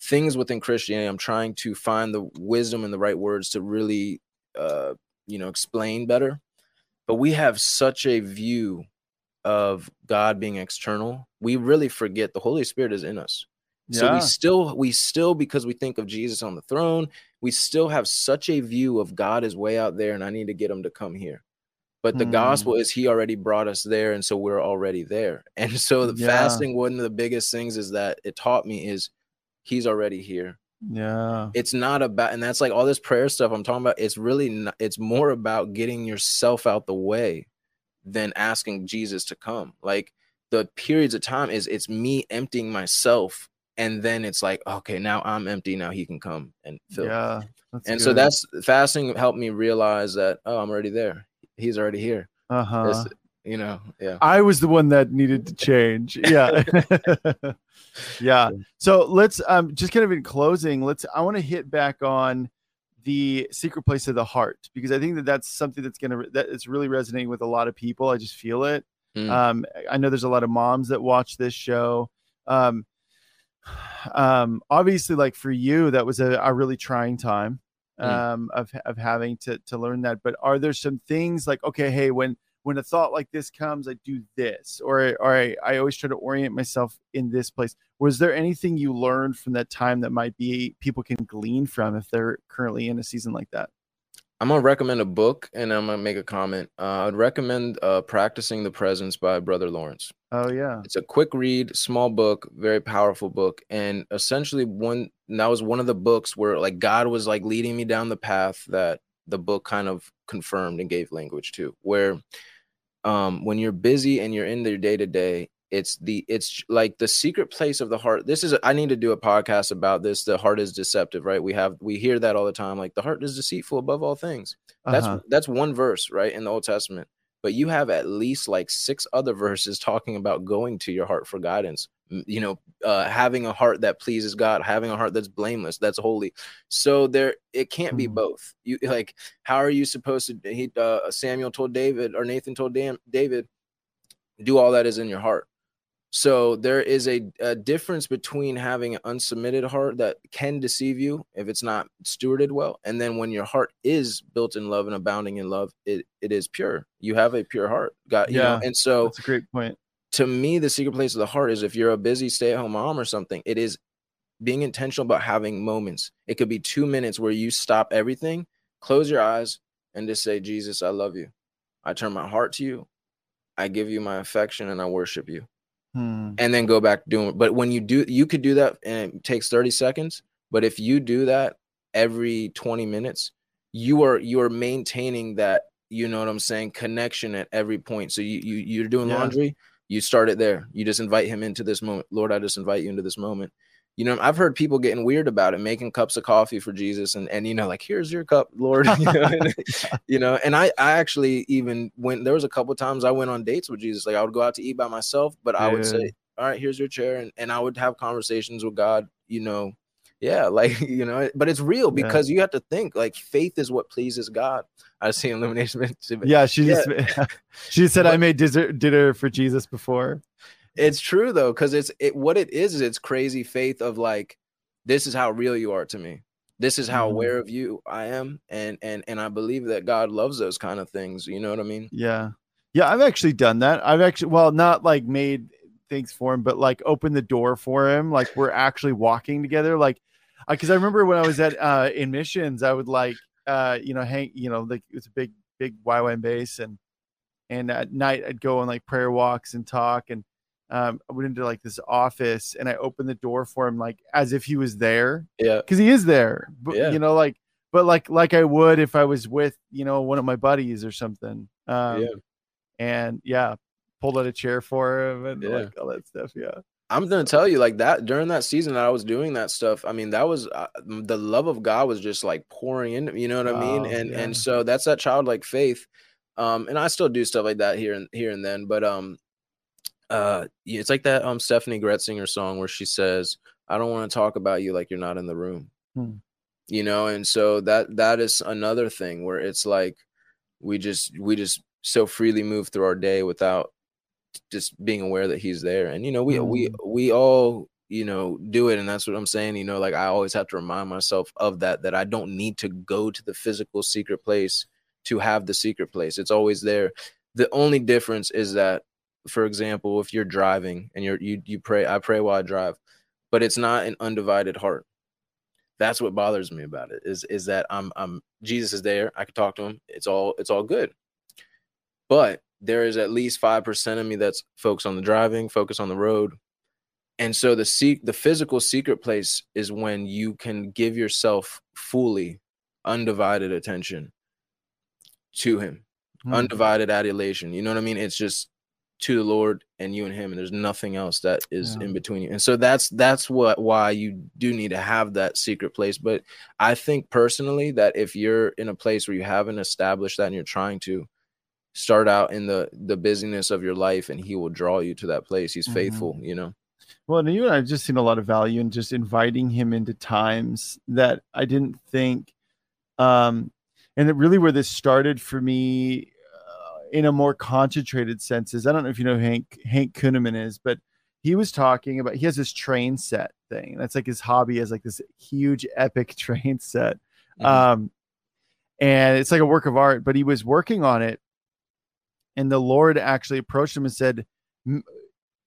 things within christianity i'm trying to find the wisdom and the right words to really uh you know explain better. But we have such a view of god being external we really forget the holy spirit is in us. Yeah. so we still we still because we think of jesus on the throne we still have such a view of god is way out there and i need to get him to come here but the mm. gospel is he already brought us there and so we're already there and so the yeah. fasting one of the biggest things is that it taught me is he's already here yeah it's not about and that's like all this prayer stuff i'm talking about it's really not, it's more about getting yourself out the way than asking jesus to come like the periods of time is it's me emptying myself and then it's like okay now i'm empty now he can come and fill yeah and good. so that's fasting helped me realize that oh i'm already there he's already here. Uh huh. You know, yeah. I was the one that needed to change. Yeah. yeah. So let's um just kind of in closing, let's I want to hit back on the secret place of the heart because I think that that's something that's to that is really resonating with a lot of people. I just feel it. Mm. Um I know there's a lot of moms that watch this show. Um um obviously like for you that was a, a really trying time Mm. um, of of having to to learn that. But are there some things like okay, hey, when when a thought like this comes, I do this, or or I, I always try to orient myself in this place. Was there anything you learned from that time that might be people can glean from if they're currently in a season like that? I'm gonna recommend a book and I'm gonna make a comment. Uh, I'd recommend uh, "Practicing the Presence" by Brother Lawrence. Oh yeah, it's a quick read, small book, very powerful book, and essentially one that was one of the books where like God was like leading me down the path that the book kind of confirmed and gave language to. Where um, when you're busy and you're in your day to day, it's the it's like the secret place of the heart. This is i need to do a podcast about this. The heart is deceptive right? We have we hear that all the time. Like the heart is deceitful above all things. That's Uh-huh. that's one verse right in the old testament. But you have at least like six other verses talking about going to your heart for guidance. You know uh having a heart that pleases god having a heart that's blameless that's holy. So there it can't be Mhm. both. You like how are you supposed to he uh samuel told david or nathan told Dan, david do all that is in your heart so there is a, a difference between having an unsubmitted heart that can deceive you if it's not stewarded well, and then when your heart is built in love and abounding in love, it it is pure. You have a pure heart, God. You know? Yeah, and so That's a great point. to me, the secret place of the heart is if you're a busy stay at home mom or something, it is being intentional about having moments. It could be two minutes where you stop everything, close your eyes, and just say, Jesus, I love you. I turn my heart to you. I give you my affection and I worship you Hmm. and then go back doing it. But when you do, you could do that and it takes 30 seconds. But if you do that every 20 minutes, you are you are maintaining that, you know what I'm saying, connection at every point. So you, you you're doing Yeah. laundry, you start it there. You just invite him into this moment. Lord, I just invite you into this moment. You know, I've heard people getting weird about it, making cups of coffee for Jesus, and and you know, like here's your cup, Lord. you, know, and, you know, and I I actually even went. There was a couple times I went on dates with Jesus. Like I would go out to eat by myself, but I would say, "All right, here's your chair," and and I would have conversations with God. You know, yeah, like you know, but it's real Yeah. because you have to think like faith is what pleases God. I see illumination Yeah, she Yeah. just she said I made dinner, dinner for Jesus before. It's true though, because it's it what it is is it's crazy faith of like, this is how real you are to me. This is how Mhm. aware of you I am, and and and I believe that God loves those kind of things. You know what I mean? Yeah. Yeah, I've actually done that. I've actually well, not like made things for him, but like opened the door for him. Like we're actually walking together. Like because I remember when I was at uh in missions, I would like uh you know hang you know like it's a big big YWAM base and and at night I'd go on like prayer walks and talk and um I went into like this office and I opened the door for him like as if he was there Yeah, because he is there but Yeah. you know like but like like i would if i was with you know one of my buddies or something um Yeah. and yeah pulled out a chair for him and Yeah. like all that stuff yeah I'm gonna tell you like that during that season that I was doing that stuff. I mean, that was uh, the love of God was just like pouring in. You know what I mean? And yeah. and so that's that childlike faith. Um, and I still do stuff like that here and here and then, but um, uh, it's like that um Steffany Gretzinger song where she says, "I don't want to talk about you like you're not in the room." Hmm. You know, and so that that is another thing where it's like we just we just so freely move through our day without just being aware that he's there and you know we we we all you know do it and that's what i'm saying you know like i always have to remind myself of that that i don't need to go to the physical secret place to have the secret place it's always there the only difference is that for example if you're driving and you're you you pray i pray while i drive but it's not an undivided heart. That's what bothers me about it is is that i'm i'm jesus is there i can talk to him it's all it's all good. But there is at least 5% of me that's focused on the driving focused on the road. And so the seek the physical secret place is when you can give yourself fully undivided attention to him Hmm. undivided adulation you know what i mean? It's just to the lord and you and him and there's nothing else that is Yeah. in between you and so that's that's what why you do need to have that secret place but i think personally that if you're in a place where you haven't established that and you're trying to start out in the the busyness of your life and he will draw you to that place he's Mhm. faithful you know well and you and i've just seen a lot of value in just inviting him into times that i didn't think um and that really where this started for me in a more concentrated senses. i don't know if you know who hank hank kunneman is but he was talking about he has this train set thing. That's like his hobby is like this huge epic train set. Mhm. um and it's like a work of art but he was working on it. And the lord actually approached him and said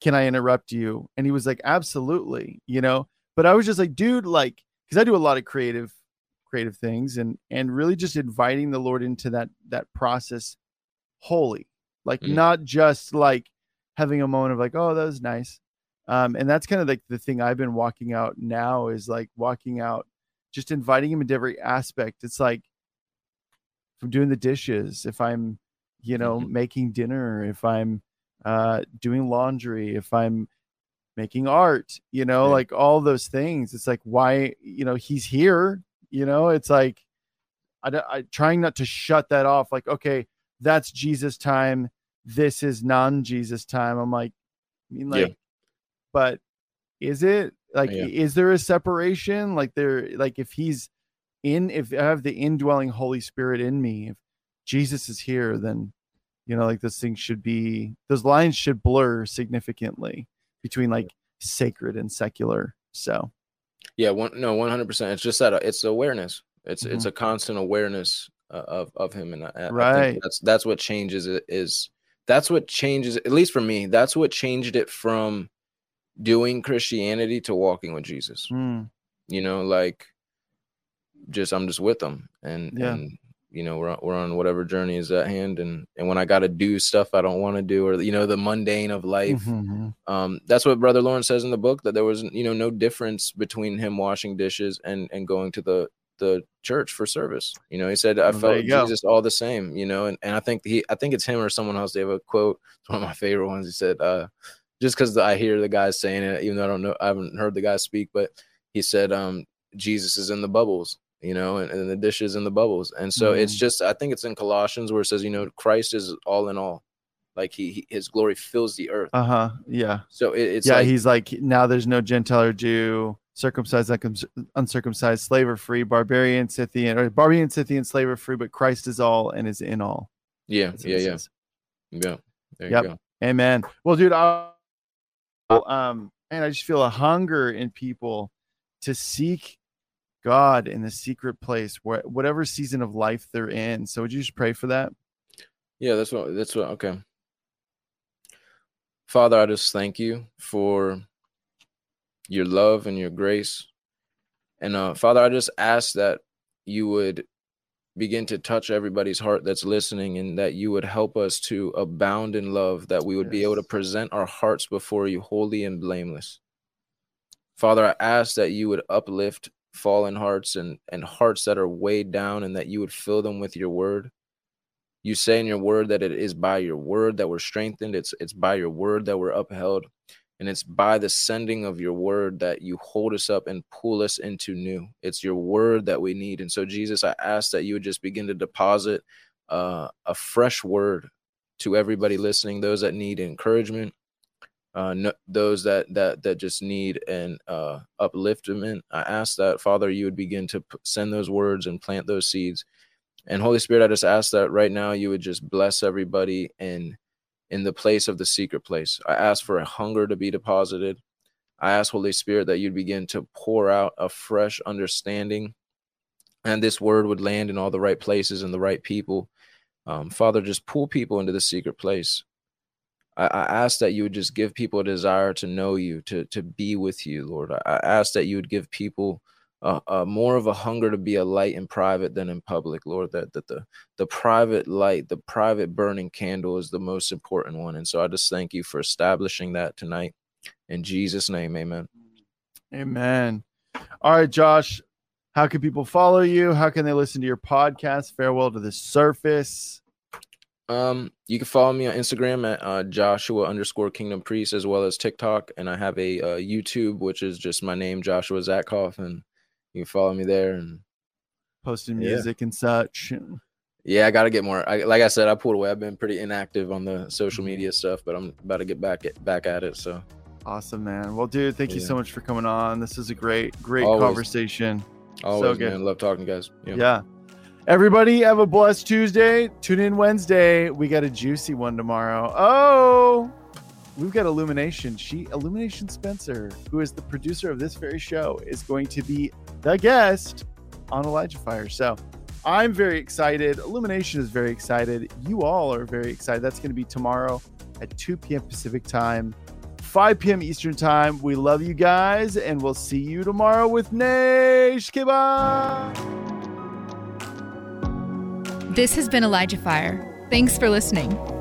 can i interrupt you? And he was like absolutely you know? But i was just like dude like because i do a lot of creative creative things and and really just inviting the lord into that that process wholly like Mm. not just like having a moment of like oh that was nice um and that's kind of like the thing i've been walking out now is like walking out just inviting him into every aspect it's like if i'm doing the dishes if i'm you know Mhm. making dinner if i'm uh, doing laundry, if I'm making art, you know, Yeah. like all those things. It's like why, you know, he's here. You know, it's like I, I trying not to shut that off. Like, okay, that's Jesus time. This is non-Jesus time. I'm like, I mean, Yeah. like, but is it like Yeah. is there a separation? Like there, like if he's in, if I have the indwelling Holy Spirit in me, if Jesus is here, then you know, like this thing should be those lines should blur significantly between like sacred and secular. So Yeah, one no, one hundred percent. It's just that uh, it's awareness. It's Mm-hmm. it's a constant awareness uh, of of him, and I, I Right. think that's that's what changes it. Is that's what changes at least for me. That's what changed it from doing Christianity to walking with Jesus. hmm, You know, like just I'm just with them, and Yeah. and you know we're on, we're on whatever journey is at hand, and and when I got to do stuff I don't want to do, or you know the mundane of life, mhm, um that's what brother lawrence says in the book that there was you know no difference between him washing dishes and and going to the the church for service you know he said i Well, felt you go. jesus all the same you know and, and i think he i think it's him or someone else they have a quote it's one of my favorite ones he said uh just because i hear the guys saying it even though i don't know i haven't heard the guy speak but he said um jesus is in the bubbles you know and, and the dishes in the bubbles and so it's Mhm. just i think it's in colossians where it says you know christ is all in all like he, he his glory fills the earth uh-huh. Yeah. so it, it's yeah, like he's like now there's no Gentile or Jew, circumcised, uncircumcised, slave or free, barbarian, Scythian, or barbarian, Scythian, slave or free, but Christ is all and is in all. yeah yeah yeah yeah there Yep. you go Amen. Well, dude, I, um, and I just feel a hunger in people to seek God in the secret place, where whatever season of life they're in. So, would you just pray for that? Yeah, that's what that's what okay. Father, I just thank you for your love and your grace. And uh Father, I just ask that you would begin to touch everybody's heart that's listening and that you would help us to abound in love, that we would be able to present our hearts before you holy and blameless. Father, I ask that you would uplift fallen hearts and, and hearts that are weighed down and that you would fill them with your word. You say in your word that it is by your word that we're strengthened. It's it's by your word that we're upheld. And it's by the sending of your word that you hold us up and pull us into new. It's your word that we need. And so, Jesus, I ask that you would just begin to deposit uh, a fresh word to everybody listening, those that need encouragement, uh, no, those that that that just need an uh, upliftment. I ask that Father, you would begin to p- send those words and plant those seeds. And Holy Spirit, I just ask that right now you would just bless everybody in in the place of the secret place. I ask for a hunger to be deposited. I ask Holy Spirit that you'd begin to pour out a fresh understanding, and this word would land in all the right places and the right people. Um, Father, just pull people into the secret place. I, I ask that you would just give people a desire to know you, to to be with you, Lord. I, I ask that you would give people uh, uh, more of a hunger to be a light in private than in public, Lord. That that the the private light, the private burning candle is the most important one. And so I just thank you for establishing that tonight. In Jesus' name, Amen. Amen. All right, Josh, how can people follow you? How can they listen to your podcast? Farewell to the surface. Um, you can follow me on Instagram at uh, Joshua underscore Kingdom Priest as well as TikTok, and I have a uh, YouTube which is just my name, Joshua Zatkoff, and you can follow me there. And Posting Yeah. music and such. yeah, I got to get more. I, like I said, I pulled away. I've been pretty inactive on the social mm-hmm. media stuff, but I'm about to get back at, back at it. So Awesome, man. Well, dude, thank you so much for coming on. This is a great, great Always. conversation. always, so good. man, love talking, to you guys. Yeah. Everybody have a blessed Tuesday. Tune in Wednesday. We got a juicy one tomorrow. Oh, we've got Illumination. She Illumination Spencer, who is the producer of this very show, is going to be the guest on Elijah Fire. So I'm very excited. Illumination is very excited. You all are very excited. That's going to be tomorrow at 2 p.m. Pacific time, 5 p.m. Eastern time. We love you guys, and we'll see you tomorrow with Nash Kiba. This has been Elijah Fire. Thanks for listening.